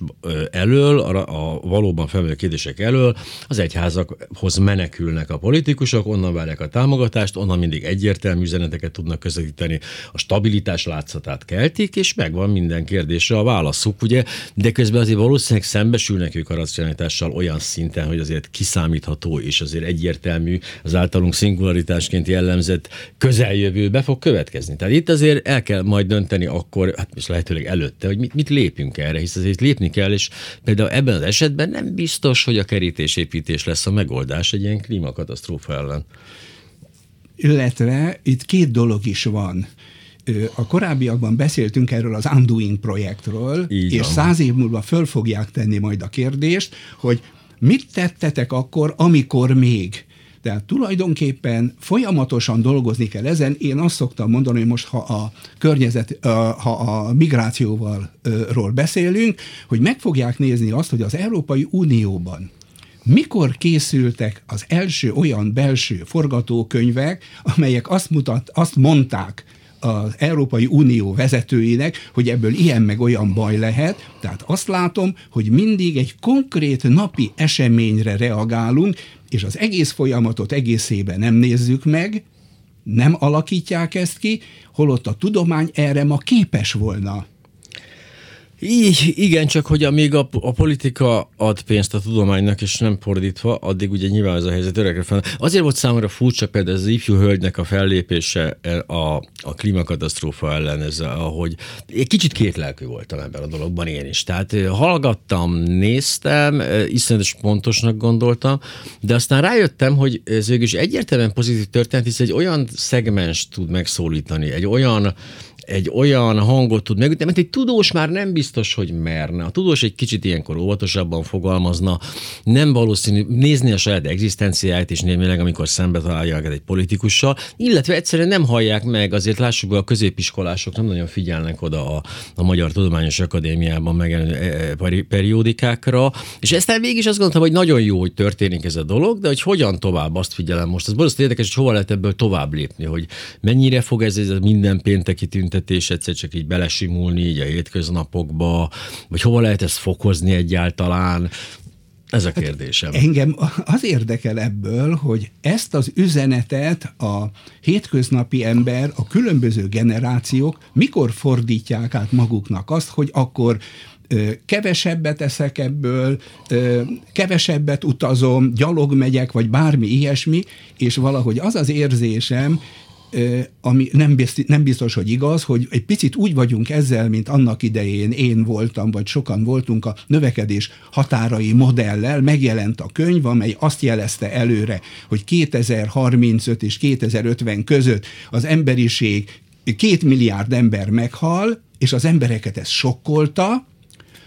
elől a, a valóban fel felmerülő kérdések elől az egyházakhoz menekülnek a politikusok, onnan várják a támogatást, onnan mindig egyértelmű üzeneteket tudnak közvetíteni, a stabilitás látszatát keltik, és megvan minden kérdésre a válaszuk, ugye, de közben azért valószínűleg szembesülnek ők a racionalitással olyan szinten, hogy azért kiszámítható és azért egyértelmű az általunk szingularitásként jellemzett közeljövőbe fog következni. Tehát itt azért el kell majd dönteni akkor, hát most lehetőleg előtte, hogy mit, mit lépünk erre, hisz azért lépni kell, és például ebben az esetben nem biztos, hogy a kerítésépítés lesz a megoldás egy ilyen klímakatasztrófa ellen. Illetve itt két dolog is van a korábbiakban beszéltünk erről az Undoing projektről, Így és van. száz év múlva föl fogják tenni majd a kérdést, hogy mit tettetek akkor, amikor még tehát tulajdonképpen folyamatosan dolgozni kell ezen. Én azt szoktam mondani, hogy most ha a környezet, ha a migrációval ról beszélünk, hogy meg fogják nézni azt, hogy az Európai Unióban mikor készültek az első olyan belső forgatókönyvek, amelyek azt, mutat, azt mondták az Európai Unió vezetőinek, hogy ebből ilyen meg olyan baj lehet. Tehát azt látom, hogy mindig egy konkrét napi eseményre reagálunk, és az egész folyamatot egészében nem nézzük meg, nem alakítják ezt ki, holott a tudomány erre ma képes volna. Így, igen, csak hogy amíg a, a politika ad pénzt a tudománynak, és nem fordítva, addig ugye nyilván ez a helyzet öregre fel. Azért volt számomra furcsa például az ifjú hölgynek a fellépése a, a klímakatasztrófa ellen, ez, ahogy egy kicsit kétlelkű voltam ebben a dologban én is. Tehát hallgattam, néztem, iszonyatos pontosnak gondoltam, de aztán rájöttem, hogy ez végül is egyértelműen pozitív történet, hisz egy olyan szegmens tud megszólítani, egy olyan egy olyan hangot tud megütni, mert egy tudós már nem biztos, hogy merne. A tudós egy kicsit ilyenkor óvatosabban fogalmazna, nem valószínű nézni a saját egzisztenciáját is némileg, amikor szembe találják egy politikussal, illetve egyszerűen nem hallják meg, azért lássuk be, a középiskolások nem nagyon figyelnek oda a, a Magyar Tudományos Akadémiában megjelenő e, e, periódikákra, és ezt végig is azt gondoltam, hogy nagyon jó, hogy történik ez a dolog, de hogy hogyan tovább, azt figyelem most. Ez borzasztó érdekes, hogy hova lehet ebből tovább lépni, hogy mennyire fog ez, ez minden pénteki tűnt tüntetés egyszer csak így belesimulni így a hétköznapokba, vagy hova lehet ezt fokozni egyáltalán? Ez a hát kérdésem. Hát engem az érdekel ebből, hogy ezt az üzenetet a hétköznapi ember, a különböző generációk mikor fordítják át maguknak azt, hogy akkor kevesebbet eszek ebből, kevesebbet utazom, gyalog megyek, vagy bármi ilyesmi, és valahogy az az érzésem, ami nem biztos, nem biztos, hogy igaz, hogy egy picit úgy vagyunk ezzel, mint annak idején én voltam, vagy sokan voltunk a növekedés határai modellel, megjelent a könyv, amely azt jelezte előre, hogy 2035 és 2050 között az emberiség két milliárd ember meghal, és az embereket ez sokkolta,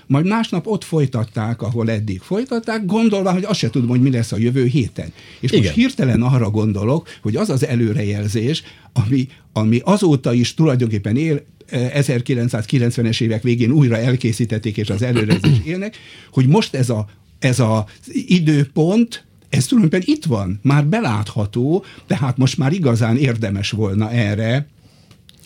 majd másnap ott folytatták, ahol eddig folytatták, gondolva, hogy azt se tudom, hogy mi lesz a jövő héten. És Igen. most hirtelen arra gondolok, hogy az az előrejelzés, ami, ami azóta is tulajdonképpen él, 1990-es évek végén újra elkészítették, és az előrejelzés élnek, hogy most ez a ez az időpont, ez tulajdonképpen itt van, már belátható, tehát most már igazán érdemes volna erre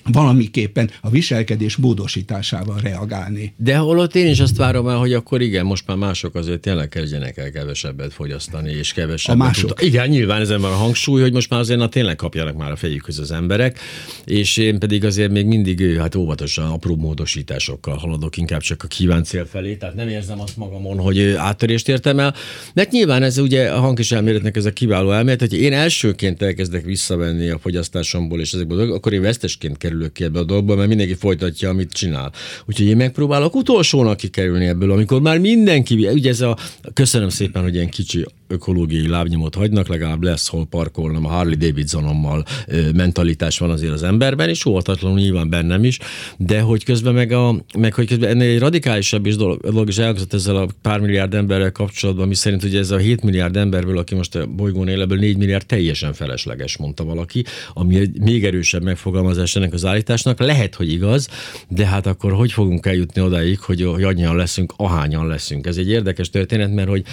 valamiképpen a viselkedés módosításával reagálni. De holott én is azt várom el, hogy akkor igen, most már mások azért tényleg kezdjenek el kevesebbet fogyasztani, és kevesebbet. A mások. Uta- igen, nyilván ezen van a hangsúly, hogy most már azért na, tényleg kapjanak már a fejükhöz az emberek, és én pedig azért még mindig hát óvatosan apró módosításokkal haladok, inkább csak a kívánt cél felé, tehát nem érzem azt magamon, hogy áttörést értem el. De nyilván ez ugye a hangkis elméletnek ez a kiváló elmélet, hogy én elsőként elkezdek visszavenni a fogyasztásomból, és ezekből, akkor én vesztesként kerülök ki ebbe a dolgba, mert mindenki folytatja, amit csinál. Úgyhogy én megpróbálok utolsónak kikerülni ebből, amikor már mindenki, ugye ez a, köszönöm szépen, hogy ilyen kicsi ökológiai lábnyomot hagynak, legalább lesz hol parkolnom, a Harley Davidsonommal mentalitás van azért az emberben, és óvatatlanul nyilván bennem is, de hogy közben meg, a, meg hogy közben ennél egy radikálisabb is dolog, dolog is elhangzott ezzel a pár milliárd emberrel kapcsolatban, mi szerint ugye ez a 7 milliárd emberből, aki most a bolygón él, ebből 4 milliárd teljesen felesleges, mondta valaki, ami egy még erősebb megfogalmazás ennek az állításnak. Lehet, hogy igaz, de hát akkor hogy fogunk eljutni odáig, hogy, hogy annyian leszünk, ahányan leszünk. Ez egy érdekes történet, mert hogy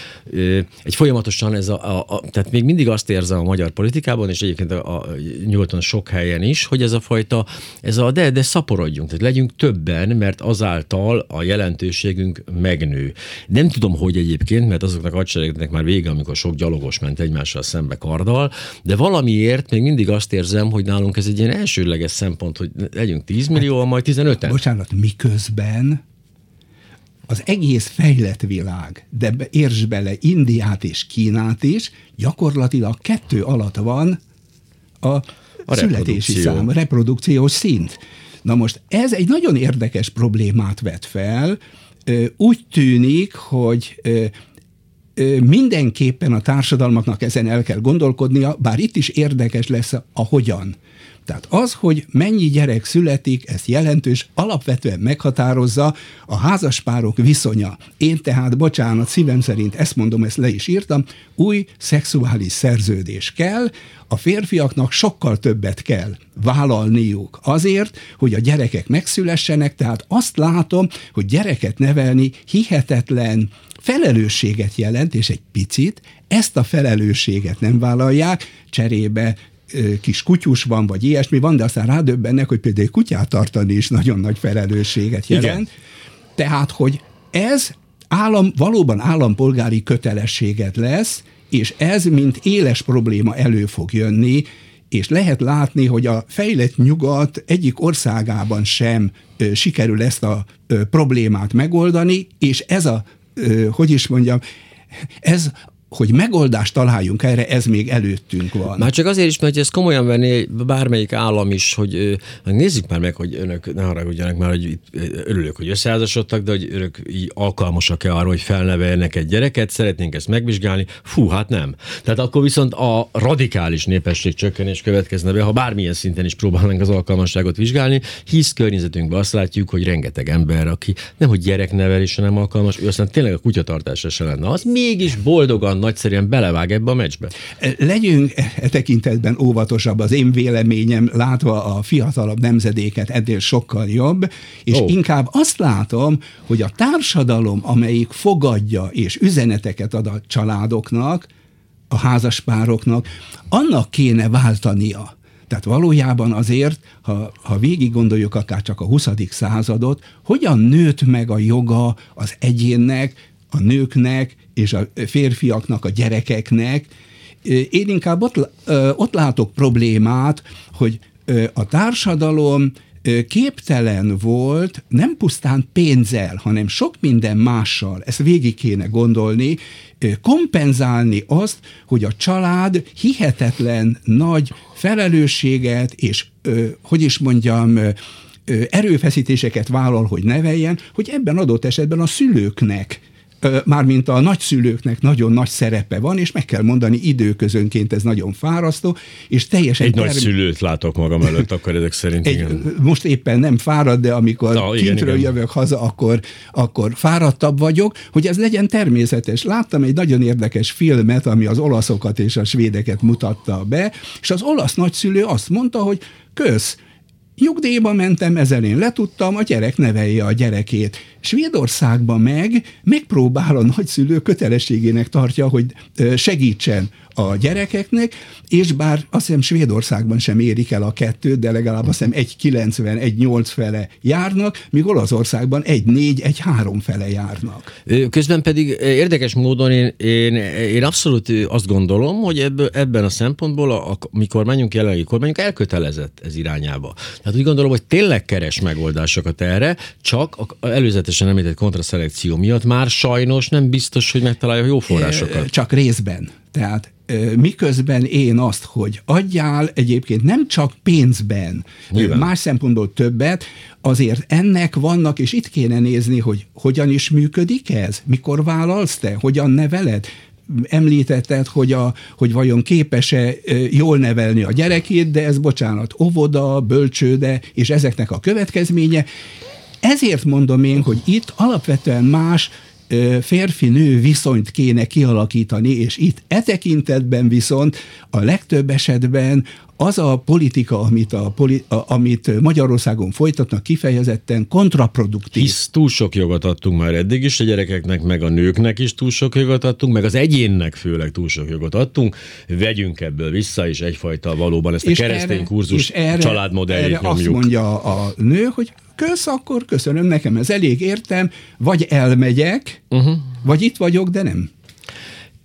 egy folyamatos folyamatosan ez a, a, a, tehát még mindig azt érzem a magyar politikában, és egyébként a, a, nyugaton sok helyen is, hogy ez a fajta, ez a de, de szaporodjunk, tehát legyünk többen, mert azáltal a jelentőségünk megnő. Nem tudom, hogy egyébként, mert azoknak a hadseregeknek már vége, amikor sok gyalogos ment egymással szembe karddal, de valamiért még mindig azt érzem, hogy nálunk ez egy ilyen elsődleges szempont, hogy legyünk 10 millió, majd 15-en. Bocsánat, miközben az egész fejlett világ, de értsd bele Indiát és Kínát is, gyakorlatilag kettő alatt van a, a születési reprodukció. szám, reprodukciós szint. Na most ez egy nagyon érdekes problémát vet fel. Úgy tűnik, hogy mindenképpen a társadalmaknak ezen el kell gondolkodnia, bár itt is érdekes lesz a hogyan. Tehát az, hogy mennyi gyerek születik, ez jelentős, alapvetően meghatározza a házaspárok viszonya. Én tehát, bocsánat, szívem szerint ezt mondom, ezt le is írtam, új szexuális szerződés kell, a férfiaknak sokkal többet kell vállalniuk azért, hogy a gyerekek megszülessenek, tehát azt látom, hogy gyereket nevelni hihetetlen felelősséget jelent, és egy picit ezt a felelősséget nem vállalják, cserébe kis kutyus van, vagy ilyesmi van, de aztán rádöbbennek, hogy például kutyát tartani is nagyon nagy felelősséget jelent. Igen. Tehát, hogy ez állam, valóban állampolgári kötelességet lesz, és ez, mint éles probléma elő fog jönni, és lehet látni, hogy a fejlett nyugat egyik országában sem ö, sikerül ezt a ö, problémát megoldani, és ez a, ö, hogy is mondjam, ez hogy megoldást találjunk erre, ez még előttünk van. Már csak azért is, mert ezt komolyan venni bármelyik állam is, hogy nézzük már meg, hogy önök, ne haragudjanak már, hogy örülök, hogy összeházasodtak, de hogy önök így alkalmasak-e arra, hogy felneveljenek egy gyereket, szeretnénk ezt megvizsgálni. Fú, hát nem. Tehát akkor viszont a radikális népesség csökkenés következne be, ha bármilyen szinten is próbálnánk az alkalmasságot vizsgálni, hisz környezetünkben azt látjuk, hogy rengeteg ember, aki nem hogy gyereknevelésre nem alkalmas, ő aztán tényleg a kutyatartásra se lenne. Az mégis boldogan nagyszerűen belevág ebbe a meccsbe. Legyünk e tekintetben óvatosabb. Az én véleményem, látva a fiatalabb nemzedéket, ennél sokkal jobb, és oh. inkább azt látom, hogy a társadalom, amelyik fogadja és üzeneteket ad a családoknak, a házaspároknak, annak kéne váltania. Tehát valójában azért, ha, ha végig gondoljuk akár csak a 20. századot, hogyan nőtt meg a joga az egyénnek, a nőknek és a férfiaknak, a gyerekeknek. Én inkább ott, ott látok problémát, hogy a társadalom képtelen volt nem pusztán pénzzel, hanem sok minden mással, ezt végig kéne gondolni, kompenzálni azt, hogy a család hihetetlen nagy felelősséget és, hogy is mondjam, erőfeszítéseket vállal, hogy neveljen, hogy ebben adott esetben a szülőknek mármint a nagyszülőknek nagyon nagy szerepe van, és meg kell mondani, időközönként ez nagyon fárasztó, és teljesen... Egy term... nagy szülőt látok magam előtt, akkor ezek szerint egy, igen. Most éppen nem fárad, de amikor Na, igen, kintről igen. jövök haza, akkor, akkor fáradtabb vagyok, hogy ez legyen természetes. Láttam egy nagyon érdekes filmet, ami az olaszokat és a svédeket mutatta be, és az olasz nagyszülő azt mondta, hogy kösz, Nyugdíjba mentem, ezzel én letudtam, a gyerek nevelje a gyerekét. Svédországban meg megpróbál a nagyszülő kötelességének tartja, hogy segítsen a gyerekeknek, és bár azt hiszem Svédországban sem érik el a kettőt, de legalább azt hiszem egy 90, egy 8 fele járnak, míg Olaszországban egy 4, egy 3 fele járnak. Közben pedig érdekes módon én, én, én abszolút azt gondolom, hogy ebből, ebben a szempontból a, a mi kormányunk, jelenlegi kormányunk elkötelezett ez irányába. Tehát úgy gondolom, hogy tényleg keres megoldásokat erre, csak a előzetesen említett kontraszelekció miatt már sajnos nem biztos, hogy megtalálja jó forrásokat. Csak részben. Tehát miközben én azt, hogy adjál egyébként nem csak pénzben, Nyilván. más szempontból többet, azért ennek vannak, és itt kéne nézni, hogy hogyan is működik ez, mikor vállalsz te, hogyan neveled, említetted, hogy, a, hogy vajon képes-e jól nevelni a gyerekét, de ez, bocsánat, óvoda, bölcsőde, és ezeknek a következménye. Ezért mondom én, hogy itt alapvetően más férfi-nő viszonyt kéne kialakítani, és itt e tekintetben viszont a legtöbb esetben az a politika, amit, a, a, amit Magyarországon folytatnak, kifejezetten kontraproduktív. Hisz túl sok jogot adtunk már eddig is a gyerekeknek, meg a nőknek is túl sok jogot adtunk, meg az egyénnek főleg túl sok jogot adtunk. Vegyünk ebből vissza, és egyfajta valóban ezt a és keresztény erre, kurzus erre, családmodelljét erre nyomjuk. azt mondja a nő, hogy kösz, akkor köszönöm, nekem ez elég értem, vagy elmegyek, uh-huh. vagy itt vagyok, de nem.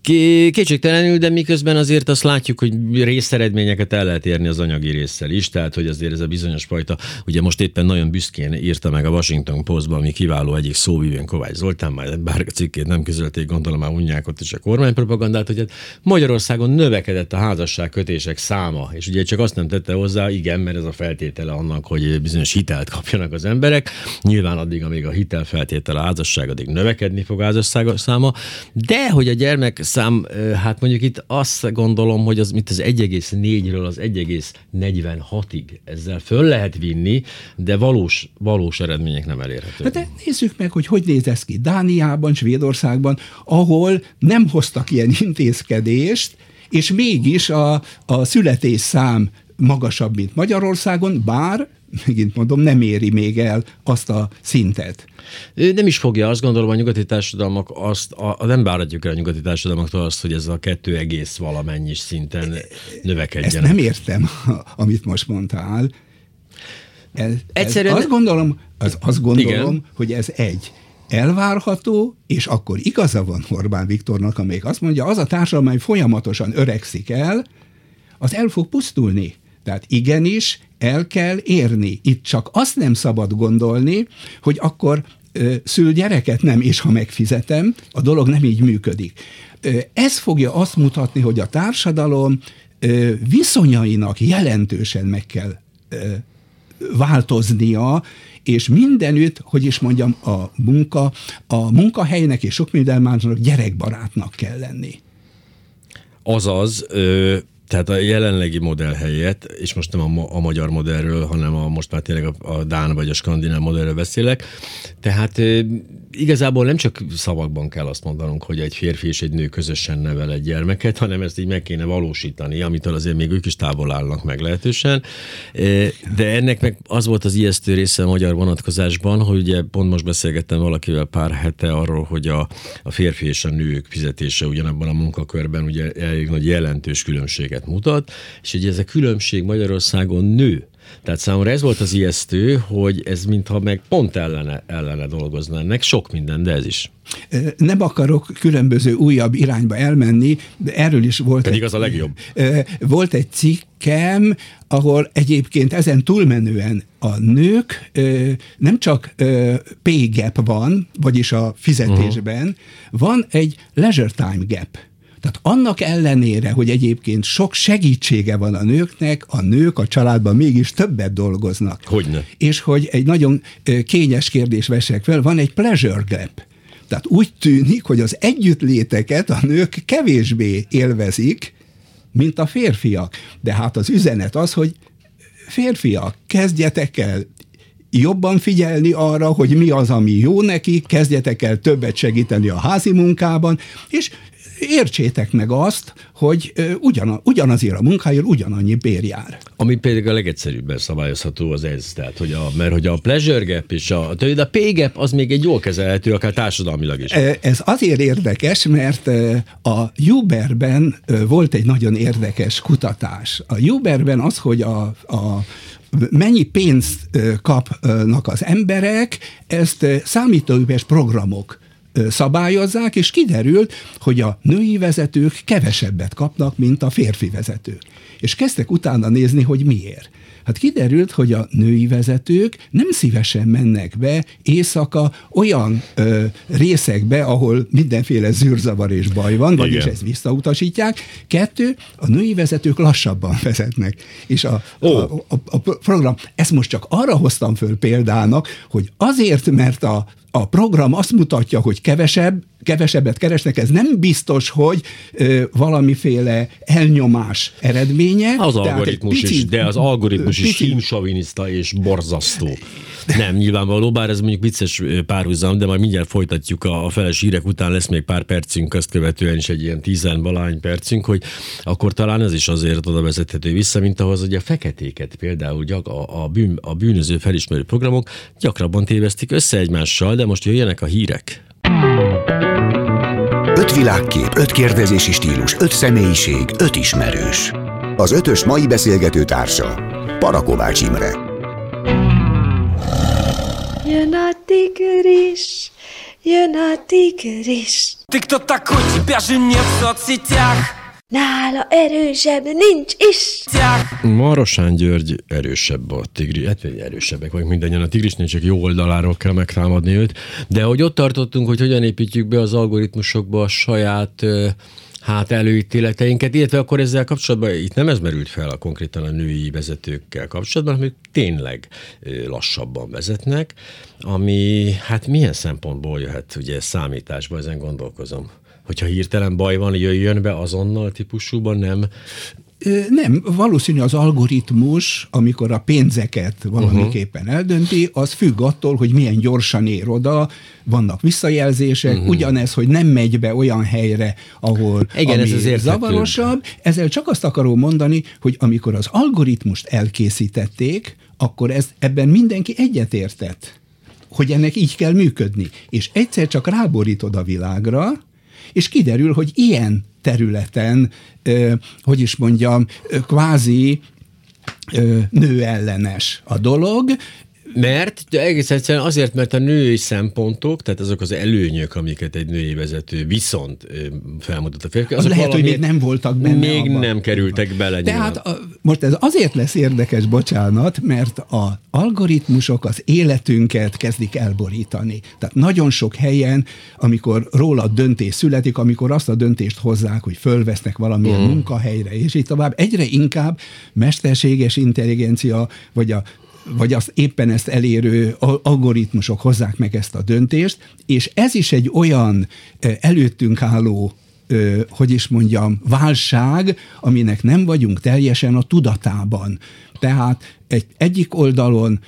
Kétségtelenül, de miközben azért azt látjuk, hogy részeredményeket el lehet érni az anyagi résszel is, tehát hogy azért ez a bizonyos fajta, ugye most éppen nagyon büszkén írta meg a Washington Postban, ami kiváló egyik szóvívőn Kovács Zoltán, majd bár a cikkét nem közölték, gondolom már unják ott is a kormánypropagandát, hogy hát Magyarországon növekedett a házasságkötések száma, és ugye csak azt nem tette hozzá, igen, mert ez a feltétele annak, hogy bizonyos hitelt kapjanak az emberek. Nyilván addig, amíg a hitel feltétele a házasság, addig növekedni fog házasság száma, de hogy a gyermek szám, hát mondjuk itt azt gondolom, hogy az, mint az 1,4-ről az 1,46-ig ezzel föl lehet vinni, de valós, valós eredmények nem elérhetők. Hát de nézzük meg, hogy hogy néz ez ki Dániában, Svédországban, ahol nem hoztak ilyen intézkedést, és mégis a, a születésszám magasabb, mint Magyarországon, bár megint mondom, nem éri még el azt a szintet. Nem is fogja, azt gondolom, a nyugati társadalmak azt, a, a nem várhatjuk el a nyugati társadalmaktól azt, hogy ez a kettő egész valamennyi szinten növekedjen. Ezt nem értem, amit most mondtál. Ez, Egyszerűen... ez azt gondolom, az, azt gondolom Igen. hogy ez egy elvárható, és akkor igaza van Orbán Viktornak, amelyik azt mondja, az a társadalom, amely folyamatosan öregszik el, az el fog pusztulni. Tehát igenis, el kell érni. Itt csak azt nem szabad gondolni, hogy akkor szül gyereket nem, és ha megfizetem, a dolog nem így működik. Ez fogja azt mutatni, hogy a társadalom viszonyainak jelentősen meg kell változnia, és mindenütt, hogy is mondjam, a munka, a munkahelynek és sok minden másnak gyerekbarátnak kell lenni. Azaz, ö, tehát a jelenlegi modell helyett, és most nem a, a magyar modellről, hanem a, most már tényleg a, a Dán vagy a skandináv modellről beszélek, tehát igazából nem csak szavakban kell azt mondanunk, hogy egy férfi és egy nő közösen nevel egy gyermeket, hanem ezt így meg kéne valósítani, amitől azért még ők is távol állnak meg lehetősen. De ennek meg az volt az ijesztő része a magyar vonatkozásban, hogy ugye pont most beszélgettem valakivel pár hete arról, hogy a, a férfi és a nők fizetése ugyanabban a munkakörben ugye elég nagy jelentős különbséget mutat, és ugye ez a különbség Magyarországon nő. Tehát számomra ez volt az ijesztő, hogy ez mintha meg pont ellene, ellene dolgozna ennek, sok minden, de ez is. Nem akarok különböző újabb irányba elmenni, de erről is volt Pedig egy, az a legjobb. Volt egy cikkem, ahol egyébként ezen túlmenően a nők nem csak pay gap van, vagyis a fizetésben, uh-huh. van egy leisure time gap tehát annak ellenére, hogy egyébként sok segítsége van a nőknek, a nők a családban mégis többet dolgoznak. Hogyne. És hogy egy nagyon kényes kérdés vesek fel, van egy pleasure gap. Tehát úgy tűnik, hogy az együttléteket a nők kevésbé élvezik, mint a férfiak. De hát az üzenet az, hogy férfiak, kezdjetek el jobban figyelni arra, hogy mi az, ami jó nekik, kezdjetek el többet segíteni a házi munkában, és értsétek meg azt, hogy ugyan, ugyanazért a munkáért ugyanannyi bér jár. Ami pedig a legegyszerűbben szabályozható az ez, tehát hogy a, mert hogy a pleasure gap és a, de a pay gap az még egy jól kezelhető, akár társadalmilag is. Ez azért érdekes, mert a Uberben volt egy nagyon érdekes kutatás. A Uberben az, hogy a, a mennyi pénzt kapnak az emberek, ezt számítógépes programok szabályozzák, és kiderült, hogy a női vezetők kevesebbet kapnak, mint a férfi vezetők. És kezdtek utána nézni, hogy miért. Hát kiderült, hogy a női vezetők nem szívesen mennek be éjszaka olyan ö, részekbe, ahol mindenféle zűrzavar és baj van, vagyis Igen. ezt visszautasítják. Kettő, a női vezetők lassabban vezetnek. És a, oh. a, a, a program, ezt most csak arra hoztam föl példának, hogy azért, mert a a program azt mutatja, hogy kevesebb, kevesebbet keresnek, ez nem biztos, hogy ö, valamiféle elnyomás eredménye. Az algoritmus picit, is, de az algoritmus picit, is hímsoviniszta és borzasztó. Nem, nyilvánvaló, bár ez mondjuk vicces párhuzam, de majd mindjárt folytatjuk a, a feles hírek után, lesz még pár percünk, azt követően is egy ilyen tizenvalány percünk, hogy akkor talán ez is azért oda vezethető vissza, mint ahhoz, hogy a feketéket például gyak, a, a, bűn, a bűnöző felismerő programok gyakrabban tévesztik össze egymással, de most jöjjenek a hírek. Öt világkép, öt kérdezési stílus, öt személyiség, öt ismerős. Az ötös mai beszélgető társa Parakovács Imre. Jön a tigris, jön a tigris. Ты кто такой? Тебя же нет в соцсетях. Nála erősebb nincs is. Marosán György erősebb a tigri, hát erősebbek vagyunk mindannyian a tigrisnél, csak jó oldaláról kell megtámadni őt. De hogy ott tartottunk, hogy hogyan építjük be az algoritmusokba a saját hát előítéleteinket, illetve akkor ezzel kapcsolatban itt nem ez merült fel a konkrétan a női vezetőkkel kapcsolatban, hanem tényleg lassabban vezetnek, ami hát milyen szempontból jöhet ugye számításba, ezen gondolkozom hogyha hirtelen baj van, jöjjön be azonnal típusúban, nem nem, valószínű az algoritmus, amikor a pénzeket valamiképpen uh-huh. eldönti, az függ attól, hogy milyen gyorsan ér oda, vannak visszajelzések, uh-huh. ugyanez, hogy nem megy be olyan helyre, ahol Igen, ami ez az zavarosabb. Ezzel csak azt akarom mondani, hogy amikor az algoritmust elkészítették, akkor ez, ebben mindenki egyetértett hogy ennek így kell működni. És egyszer csak ráborítod a világra, és kiderül, hogy ilyen területen, hogy is mondjam, kvázi nőellenes a dolog, mert de egész egyszerűen azért, mert a női szempontok, tehát azok az előnyök, amiket egy női vezető viszont felmutat a férfi, azok lehet, hogy még nem voltak benne. Még abban. nem kerültek bele. Tehát a, most ez azért lesz érdekes, bocsánat, mert a algoritmusok az életünket kezdik elborítani. Tehát nagyon sok helyen, amikor róla döntés születik, amikor azt a döntést hozzák, hogy fölvesznek valamilyen mm. munkahelyre, és így tovább, egyre inkább mesterséges intelligencia, vagy a vagy azt éppen ezt elérő algoritmusok hozzák meg ezt a döntést, és ez is egy olyan előttünk álló hogy is mondjam, válság, aminek nem vagyunk teljesen a tudatában. Tehát egy, egyik oldalon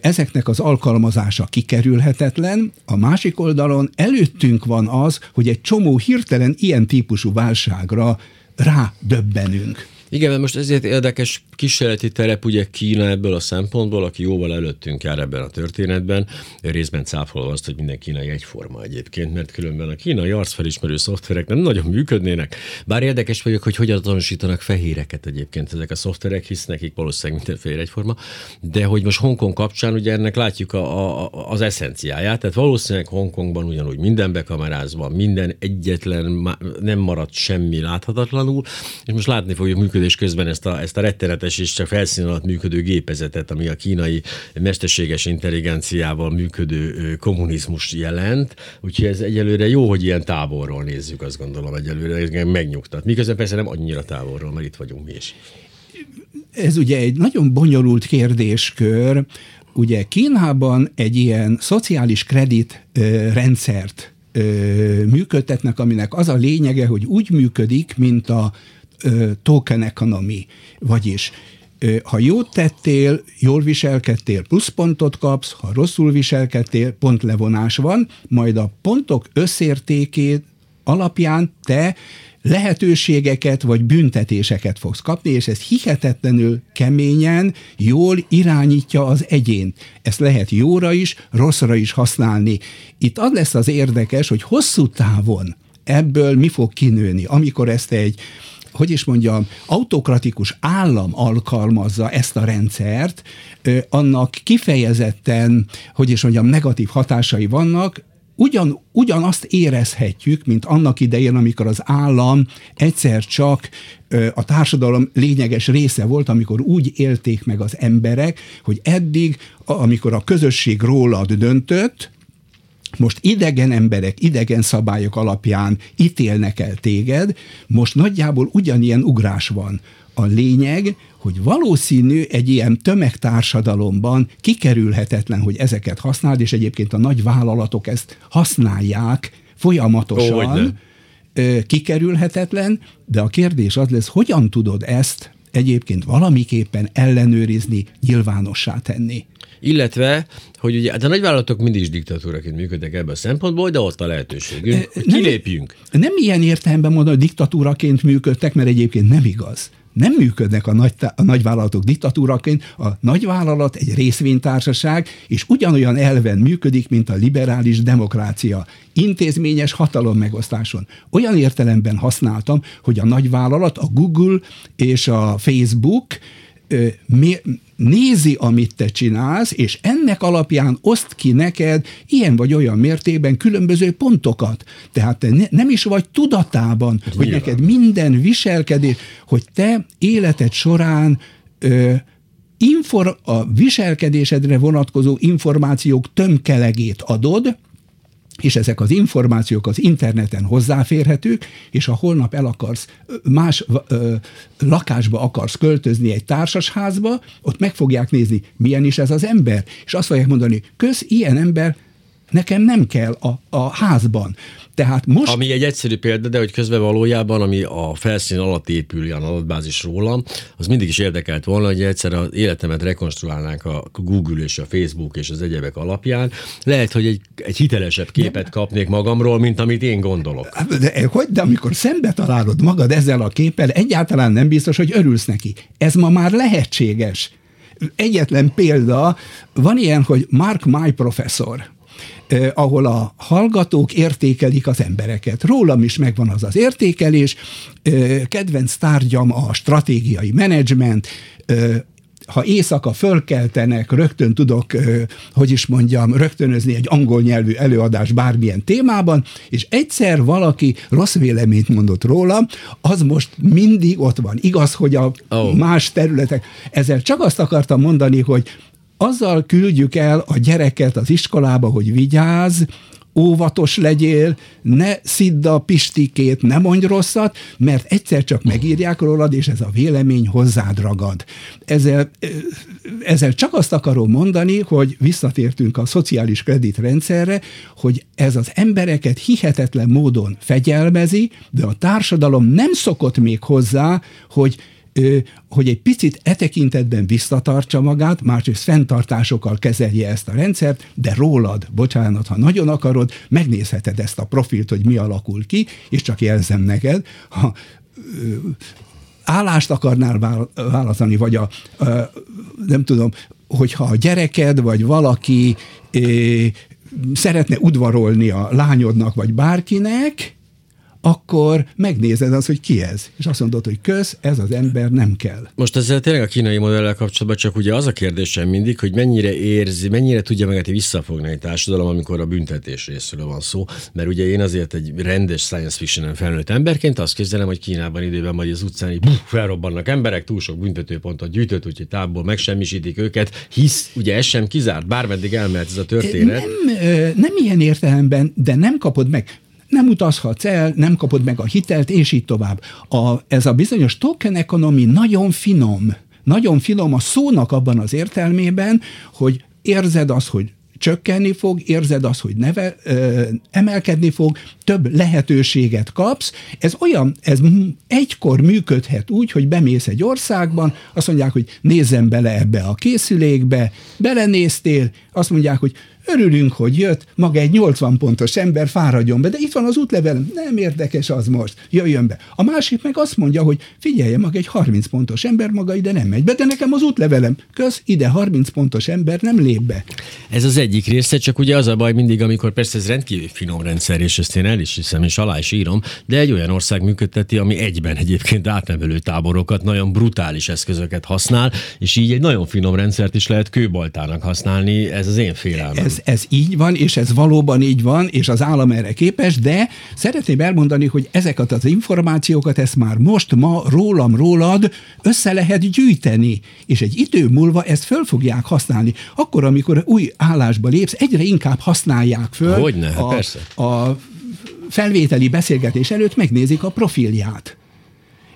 ezeknek az alkalmazása kikerülhetetlen, a másik oldalon előttünk van az, hogy egy csomó hirtelen ilyen típusú válságra rádöbbenünk. Igen, mert most ezért érdekes kísérleti terep ugye Kína ebből a szempontból, aki jóval előttünk jár ebben a történetben, részben cáfolva azt, hogy minden kínai egyforma egyébként, mert különben a kínai arcfelismerő szoftverek nem nagyon működnének. Bár érdekes vagyok, hogy hogyan azonosítanak fehéreket egyébként ezek a szoftverek, hisz nekik valószínűleg minden fehér egyforma, de hogy most Hongkong kapcsán ugye ennek látjuk a, a, az eszenciáját, tehát valószínűleg Hongkongban ugyanúgy minden bekamerázva, minden egyetlen, nem maradt semmi láthatatlanul, és most látni fogjuk működni működés közben ezt a, ezt a rettenetes és csak felszín alatt működő gépezetet, ami a kínai mesterséges intelligenciával működő kommunizmus jelent. Úgyhogy ez egyelőre jó, hogy ilyen távolról nézzük, azt gondolom egyelőre, ez megnyugtat. Miközben persze nem annyira távolról, mert itt vagyunk mi is. Ez ugye egy nagyon bonyolult kérdéskör. Ugye Kínában egy ilyen szociális kredit rendszert működtetnek, aminek az a lényege, hogy úgy működik, mint a token economy, vagyis ha jót tettél, jól viselkedtél, pluszpontot kapsz, ha rosszul viselkedtél, pontlevonás van, majd a pontok összértékét alapján te lehetőségeket vagy büntetéseket fogsz kapni, és ez hihetetlenül keményen, jól irányítja az egyént. Ezt lehet jóra is, rosszra is használni. Itt az lesz az érdekes, hogy hosszú távon ebből mi fog kinőni, amikor ezt egy hogy is mondjam, autokratikus állam alkalmazza ezt a rendszert, annak kifejezetten, hogy is mondjam, negatív hatásai vannak, ugyan, ugyanazt érezhetjük, mint annak idején, amikor az állam egyszer csak a társadalom lényeges része volt, amikor úgy élték meg az emberek, hogy eddig, amikor a közösség rólad döntött, most idegen emberek, idegen szabályok alapján ítélnek el téged, most nagyjából ugyanilyen ugrás van. A lényeg, hogy valószínű egy ilyen tömegtársadalomban kikerülhetetlen, hogy ezeket használd, és egyébként a nagy vállalatok ezt használják folyamatosan, Ó, kikerülhetetlen, de a kérdés az lesz, hogyan tudod ezt egyébként valamiképpen ellenőrizni, nyilvánossá tenni. Illetve, hogy ugye hát a nagyvállalatok mindig is diktatúraként működnek ebben a szempontból, de ott a lehetőségünk, hogy kilépjünk. Nem ilyen értelemben mondom, hogy diktatúraként működtek, mert egyébként nem igaz nem működnek a, nagy, a nagyvállalatok diktatúraként. A nagyvállalat egy részvénytársaság, és ugyanolyan elven működik, mint a liberális demokrácia. Intézményes hatalom megosztáson. Olyan értelemben használtam, hogy a nagyvállalat, a Google és a Facebook nézi, amit te csinálsz, és ennek alapján oszt ki neked ilyen vagy olyan mértékben különböző pontokat. Tehát te ne, nem is vagy tudatában, Ez hogy nyilván. neked minden viselkedés, hogy te életed során ö, infor, a viselkedésedre vonatkozó információk tömkelegét adod, és ezek az információk az interneten hozzáférhetők, és ha holnap el akarsz, más ö, lakásba akarsz költözni egy társasházba, ott meg fogják nézni, milyen is ez az ember, és azt fogják mondani, köz, ilyen ember nekem nem kell a, a házban. Tehát most... Ami egy egyszerű példa, de hogy közben valójában, ami a felszín alatt épül ilyen adatbázis rólam, az mindig is érdekelt volna, hogy egyszer az életemet rekonstruálnánk a Google és a Facebook és az egyebek alapján. Lehet, hogy egy, egy hitelesebb képet kapnék magamról, mint amit én gondolok. De, hogy, de amikor szembe találod magad ezzel a képpel, egyáltalán nem biztos, hogy örülsz neki. Ez ma már lehetséges. Egyetlen példa, van ilyen, hogy Mark My Professor, eh, ahol a hallgatók értékelik az embereket. Rólam is megvan az az értékelés, eh, kedvenc tárgyam a stratégiai menedzsment, eh, ha éjszaka fölkeltenek, rögtön tudok, hogy is mondjam, rögtönözni egy angol nyelvű előadás bármilyen témában, és egyszer valaki rossz véleményt mondott róla, az most mindig ott van. Igaz, hogy a oh. más területek. Ezzel csak azt akartam mondani, hogy azzal küldjük el a gyereket az iskolába, hogy vigyázz, óvatos legyél, ne szidd a pistikét, ne mondj rosszat, mert egyszer csak megírják rólad, és ez a vélemény hozzád ragad. Ezzel, ezzel csak azt akarom mondani, hogy visszatértünk a szociális kreditrendszerre, hogy ez az embereket hihetetlen módon fegyelmezi, de a társadalom nem szokott még hozzá, hogy hogy egy picit e tekintetben visszatartsa magát, másrészt fenntartásokkal kezelje ezt a rendszert, de rólad, bocsánat, ha nagyon akarod, megnézheted ezt a profilt, hogy mi alakul ki, és csak jelzem neked, ha állást akarnál választani, vagy a, nem tudom, hogyha a gyereked, vagy valaki szeretne udvarolni a lányodnak, vagy bárkinek, akkor megnézed az, hogy ki ez. És azt mondod, hogy köz, ez az ember nem kell. Most ezzel tényleg a kínai modellel kapcsolatban csak ugye az a kérdésem mindig, hogy mennyire érzi, mennyire tudja magát visszafogni egy társadalom, amikor a büntetés részről van szó. Mert ugye én azért egy rendes science fiction felnőtt emberként azt képzelem, hogy Kínában időben majd az utcán így buf, felrobbannak emberek, túl sok büntetőpontot gyűjtött, úgyhogy tából megsemmisítik őket, hisz ugye ez sem kizárt, bármeddig elmehet ez a történet. Nem, nem ilyen értelemben, de nem kapod meg nem utazhatsz el, nem kapod meg a hitelt, és így tovább. A, ez a bizonyos token economy nagyon finom, nagyon finom a szónak abban az értelmében, hogy érzed azt, hogy csökkenni fog, érzed azt, hogy neve, ö, emelkedni fog, több lehetőséget kapsz. Ez olyan, ez egykor működhet úgy, hogy bemész egy országban, azt mondják, hogy nézzem bele ebbe a készülékbe, belenéztél, azt mondják, hogy Örülünk, hogy jött, maga egy 80 pontos ember, fáradjon be, de itt van az útlevelem, nem érdekes az most, jöjjön be. A másik meg azt mondja, hogy figyelje, maga egy 30 pontos ember, maga ide nem megy be, de nekem az útlevelem, köz, ide 30 pontos ember nem lép be. Ez az egyik része, csak ugye az a baj mindig, amikor persze ez rendkívül finom rendszer, és ezt én el is hiszem, és alá is írom, de egy olyan ország működteti, ami egyben egyébként átnevelő táborokat, nagyon brutális eszközöket használ, és így egy nagyon finom rendszert is lehet kőbaltának használni, ez az én félelmem. Ez ez, ez így van, és ez valóban így van, és az állam erre képes, de szeretném elmondani, hogy ezeket az információkat, ezt már most, ma rólam, rólad össze lehet gyűjteni, és egy idő múlva ezt föl fogják használni. Akkor, amikor új állásba lépsz, egyre inkább használják föl. Hogyne, hát a, persze. A felvételi beszélgetés előtt megnézik a profilját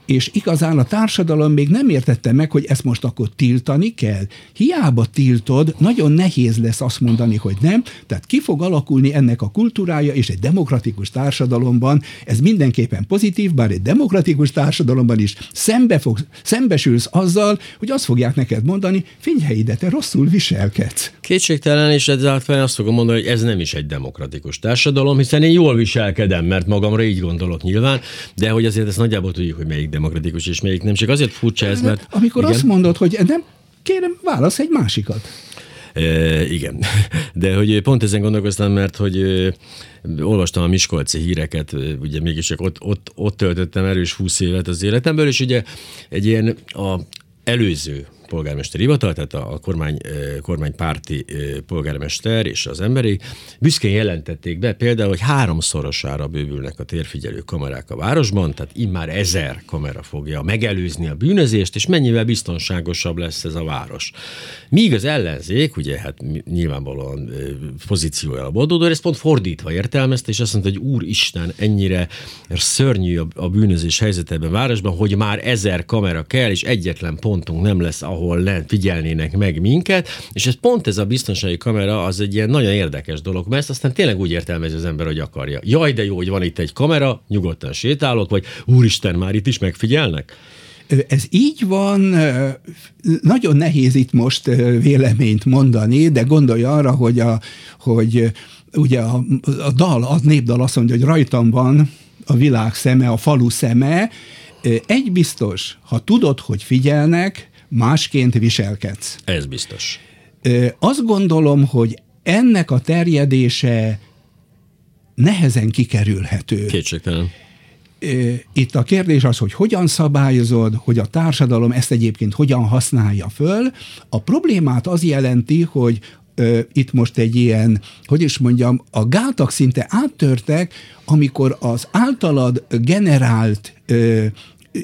és igazán a társadalom még nem értette meg, hogy ezt most akkor tiltani kell. Hiába tiltod, nagyon nehéz lesz azt mondani, hogy nem, tehát ki fog alakulni ennek a kultúrája, és egy demokratikus társadalomban ez mindenképpen pozitív, bár egy demokratikus társadalomban is szembe fog, szembesülsz azzal, hogy azt fogják neked mondani, figyelj ide, te rosszul viselkedsz. Kétségtelen, és ezáltal azt fogom mondani, hogy ez nem is egy demokratikus társadalom, hiszen én jól viselkedem, mert magamra így gondolok nyilván, de hogy azért ezt nagyjából tudjuk, hogy melyik demokratikus és melyik nem. Csak azért furcsa ez, mert... Amikor igen? azt mondod, hogy nem, kérem, válasz egy másikat. E, igen, de hogy pont ezen gondolkoztam, mert hogy olvastam a Miskolci híreket, ugye mégis ott, ott, ott töltöttem erős 20 évet az életemből, és ugye egy ilyen a előző polgármesteri hivatal, tehát a kormány, kormánypárti polgármester és az emberi büszkén jelentették be például, hogy háromszorosára bővülnek a térfigyelő kamerák a városban, tehát immár ezer kamera fogja megelőzni a bűnözést, és mennyivel biztonságosabb lesz ez a város. Míg az ellenzék, ugye hát nyilvánvalóan pozíciója a boldogdor, ezt pont fordítva értelmezte, és azt mondta, hogy úristen, ennyire szörnyű a bűnözés helyzetében városban, hogy már ezer kamera kell, és egyetlen pontunk nem lesz, ahol lent figyelnének meg minket, és ez pont ez a biztonsági kamera az egy ilyen nagyon érdekes dolog, mert ezt aztán tényleg úgy értelmezi az ember, hogy akarja. Jaj, de jó, hogy van itt egy kamera, nyugodtan sétálok, vagy úristen, már itt is megfigyelnek? Ez így van, nagyon nehéz itt most véleményt mondani, de gondolj arra, hogy, a, hogy ugye a, a dal, a népdal azt mondja, hogy rajtam van a világ szeme, a falu szeme. Egy biztos, ha tudod, hogy figyelnek, másként viselkedsz. Ez biztos. Azt gondolom, hogy ennek a terjedése nehezen kikerülhető. Kétségtelen. Itt a kérdés az, hogy hogyan szabályozod, hogy a társadalom ezt egyébként hogyan használja föl. A problémát az jelenti, hogy itt most egy ilyen, hogy is mondjam, a gátak szinte áttörtek, amikor az általad generált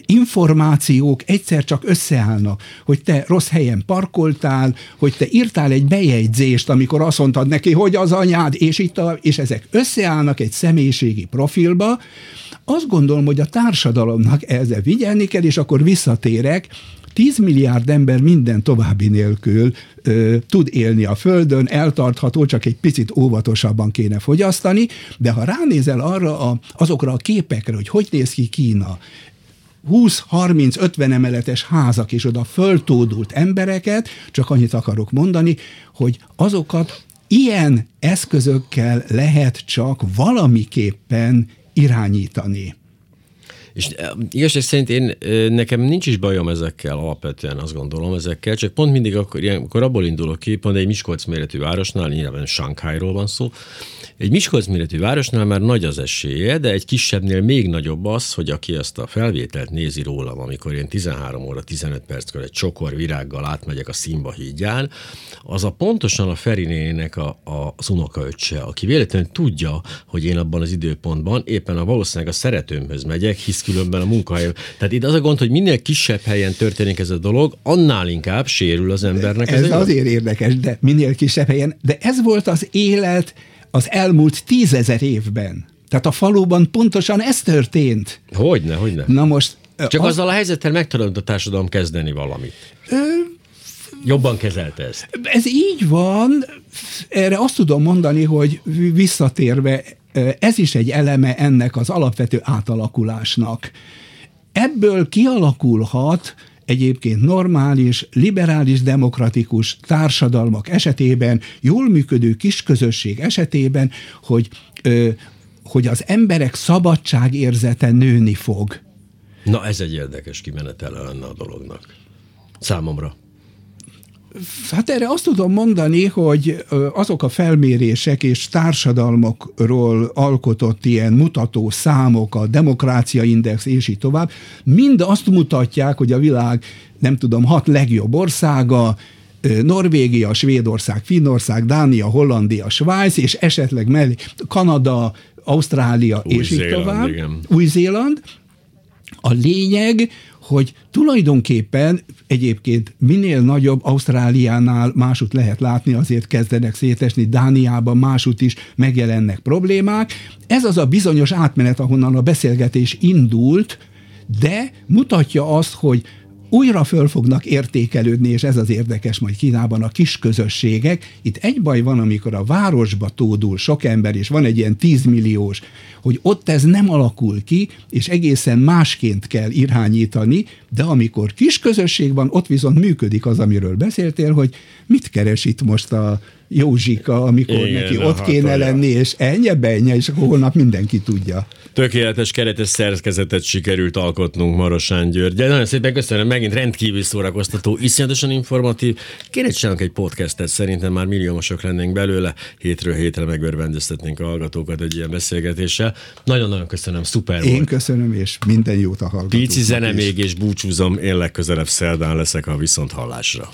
információk egyszer csak összeállnak, hogy te rossz helyen parkoltál, hogy te írtál egy bejegyzést, amikor azt mondtad neki, hogy az anyád, és itt a, és ezek összeállnak egy személyiségi profilba, azt gondolom, hogy a társadalomnak ezzel vigyelni kell, és akkor visszatérek, 10 milliárd ember minden további nélkül ö, tud élni a Földön, eltartható, csak egy picit óvatosabban kéne fogyasztani, de ha ránézel arra a, azokra a képekre, hogy hogy néz ki Kína, 20-30-50 emeletes házak, és oda föltódult embereket, csak annyit akarok mondani, hogy azokat ilyen eszközökkel lehet csak valamiképpen irányítani. És igazság szerint én, nekem nincs is bajom ezekkel alapvetően, azt gondolom ezekkel, csak pont mindig akkor, ilyenkor abból indulok ki, pont egy Miskolc méretű városnál, nyilván Sánkhájról van szó, egy Miskolc méretű városnál már nagy az esélye, de egy kisebbnél még nagyobb az, hogy aki ezt a felvételt nézi rólam, amikor én 13 óra 15 perckor egy csokor virággal átmegyek a Szimba hídján, az a pontosan a Ferinének a, a, az unokaöccse, aki véletlenül tudja, hogy én abban az időpontban éppen a valószínűleg a szeretőmhöz megyek, hisz különben a munkahely. Tehát itt az a gond, hogy minél kisebb helyen történik ez a dolog, annál inkább sérül az embernek. Ez, ez azért érdekes, de minél kisebb helyen. De ez volt az élet az elmúlt tízezer évben. Tehát a faluban pontosan ez történt. Hogyne, hogyne. Na most... Csak az... azzal a helyzettel meg tudod a társadalom kezdeni valamit. Ö... Jobban kezelte ezt. Ez így van. Erre azt tudom mondani, hogy visszatérve, ez is egy eleme ennek az alapvető átalakulásnak. Ebből kialakulhat egyébként normális, liberális, demokratikus társadalmak esetében, jól működő kisközösség esetében, hogy, ö, hogy az emberek szabadságérzete nőni fog. Na ez egy érdekes kimenetele lenne a dolognak. Számomra. Hát erre azt tudom mondani, hogy azok a felmérések és társadalmakról alkotott ilyen mutató számok, a demokrácia index és így tovább, mind azt mutatják, hogy a világ, nem tudom, hat legjobb országa, Norvégia, Svédország, Finnország, Dánia, Hollandia, Svájc, és esetleg mellé Kanada, Ausztrália, Új és így tovább. Új-Zéland. A lényeg, hogy tulajdonképpen egyébként minél nagyobb Ausztráliánál másút lehet látni, azért kezdenek szétesni, Dániában másút is megjelennek problémák. Ez az a bizonyos átmenet, ahonnan a beszélgetés indult, de mutatja azt, hogy újra föl fognak értékelődni, és ez az érdekes majd Kínában a kis közösségek. Itt egy baj van, amikor a városba tódul sok ember, és van egy ilyen tízmilliós, hogy ott ez nem alakul ki, és egészen másként kell irányítani, de amikor kis közösség van, ott viszont működik az, amiről beszéltél, hogy mit keres itt most a Józsika, amikor Igen, neki ott kéne hatolja. lenni, és ennyi benye, és akkor holnap mindenki tudja. Tökéletes keretes szerkezetet sikerült alkotnunk Marosán György. De nagyon szépen köszönöm, megint rendkívül szórakoztató, iszonyatosan informatív. Csinálunk egy podcastet, szerintem már milliómosok lennénk belőle, hétről hétre megörvendeztetnénk a hallgatókat egy ilyen beszélgetéssel. Nagyon-nagyon köszönöm, szuper Én volt. köszönöm, és minden jót a hallgatóknak. Pici zene még, és búcsúzom, én legközelebb szerdán leszek a viszont hallásra.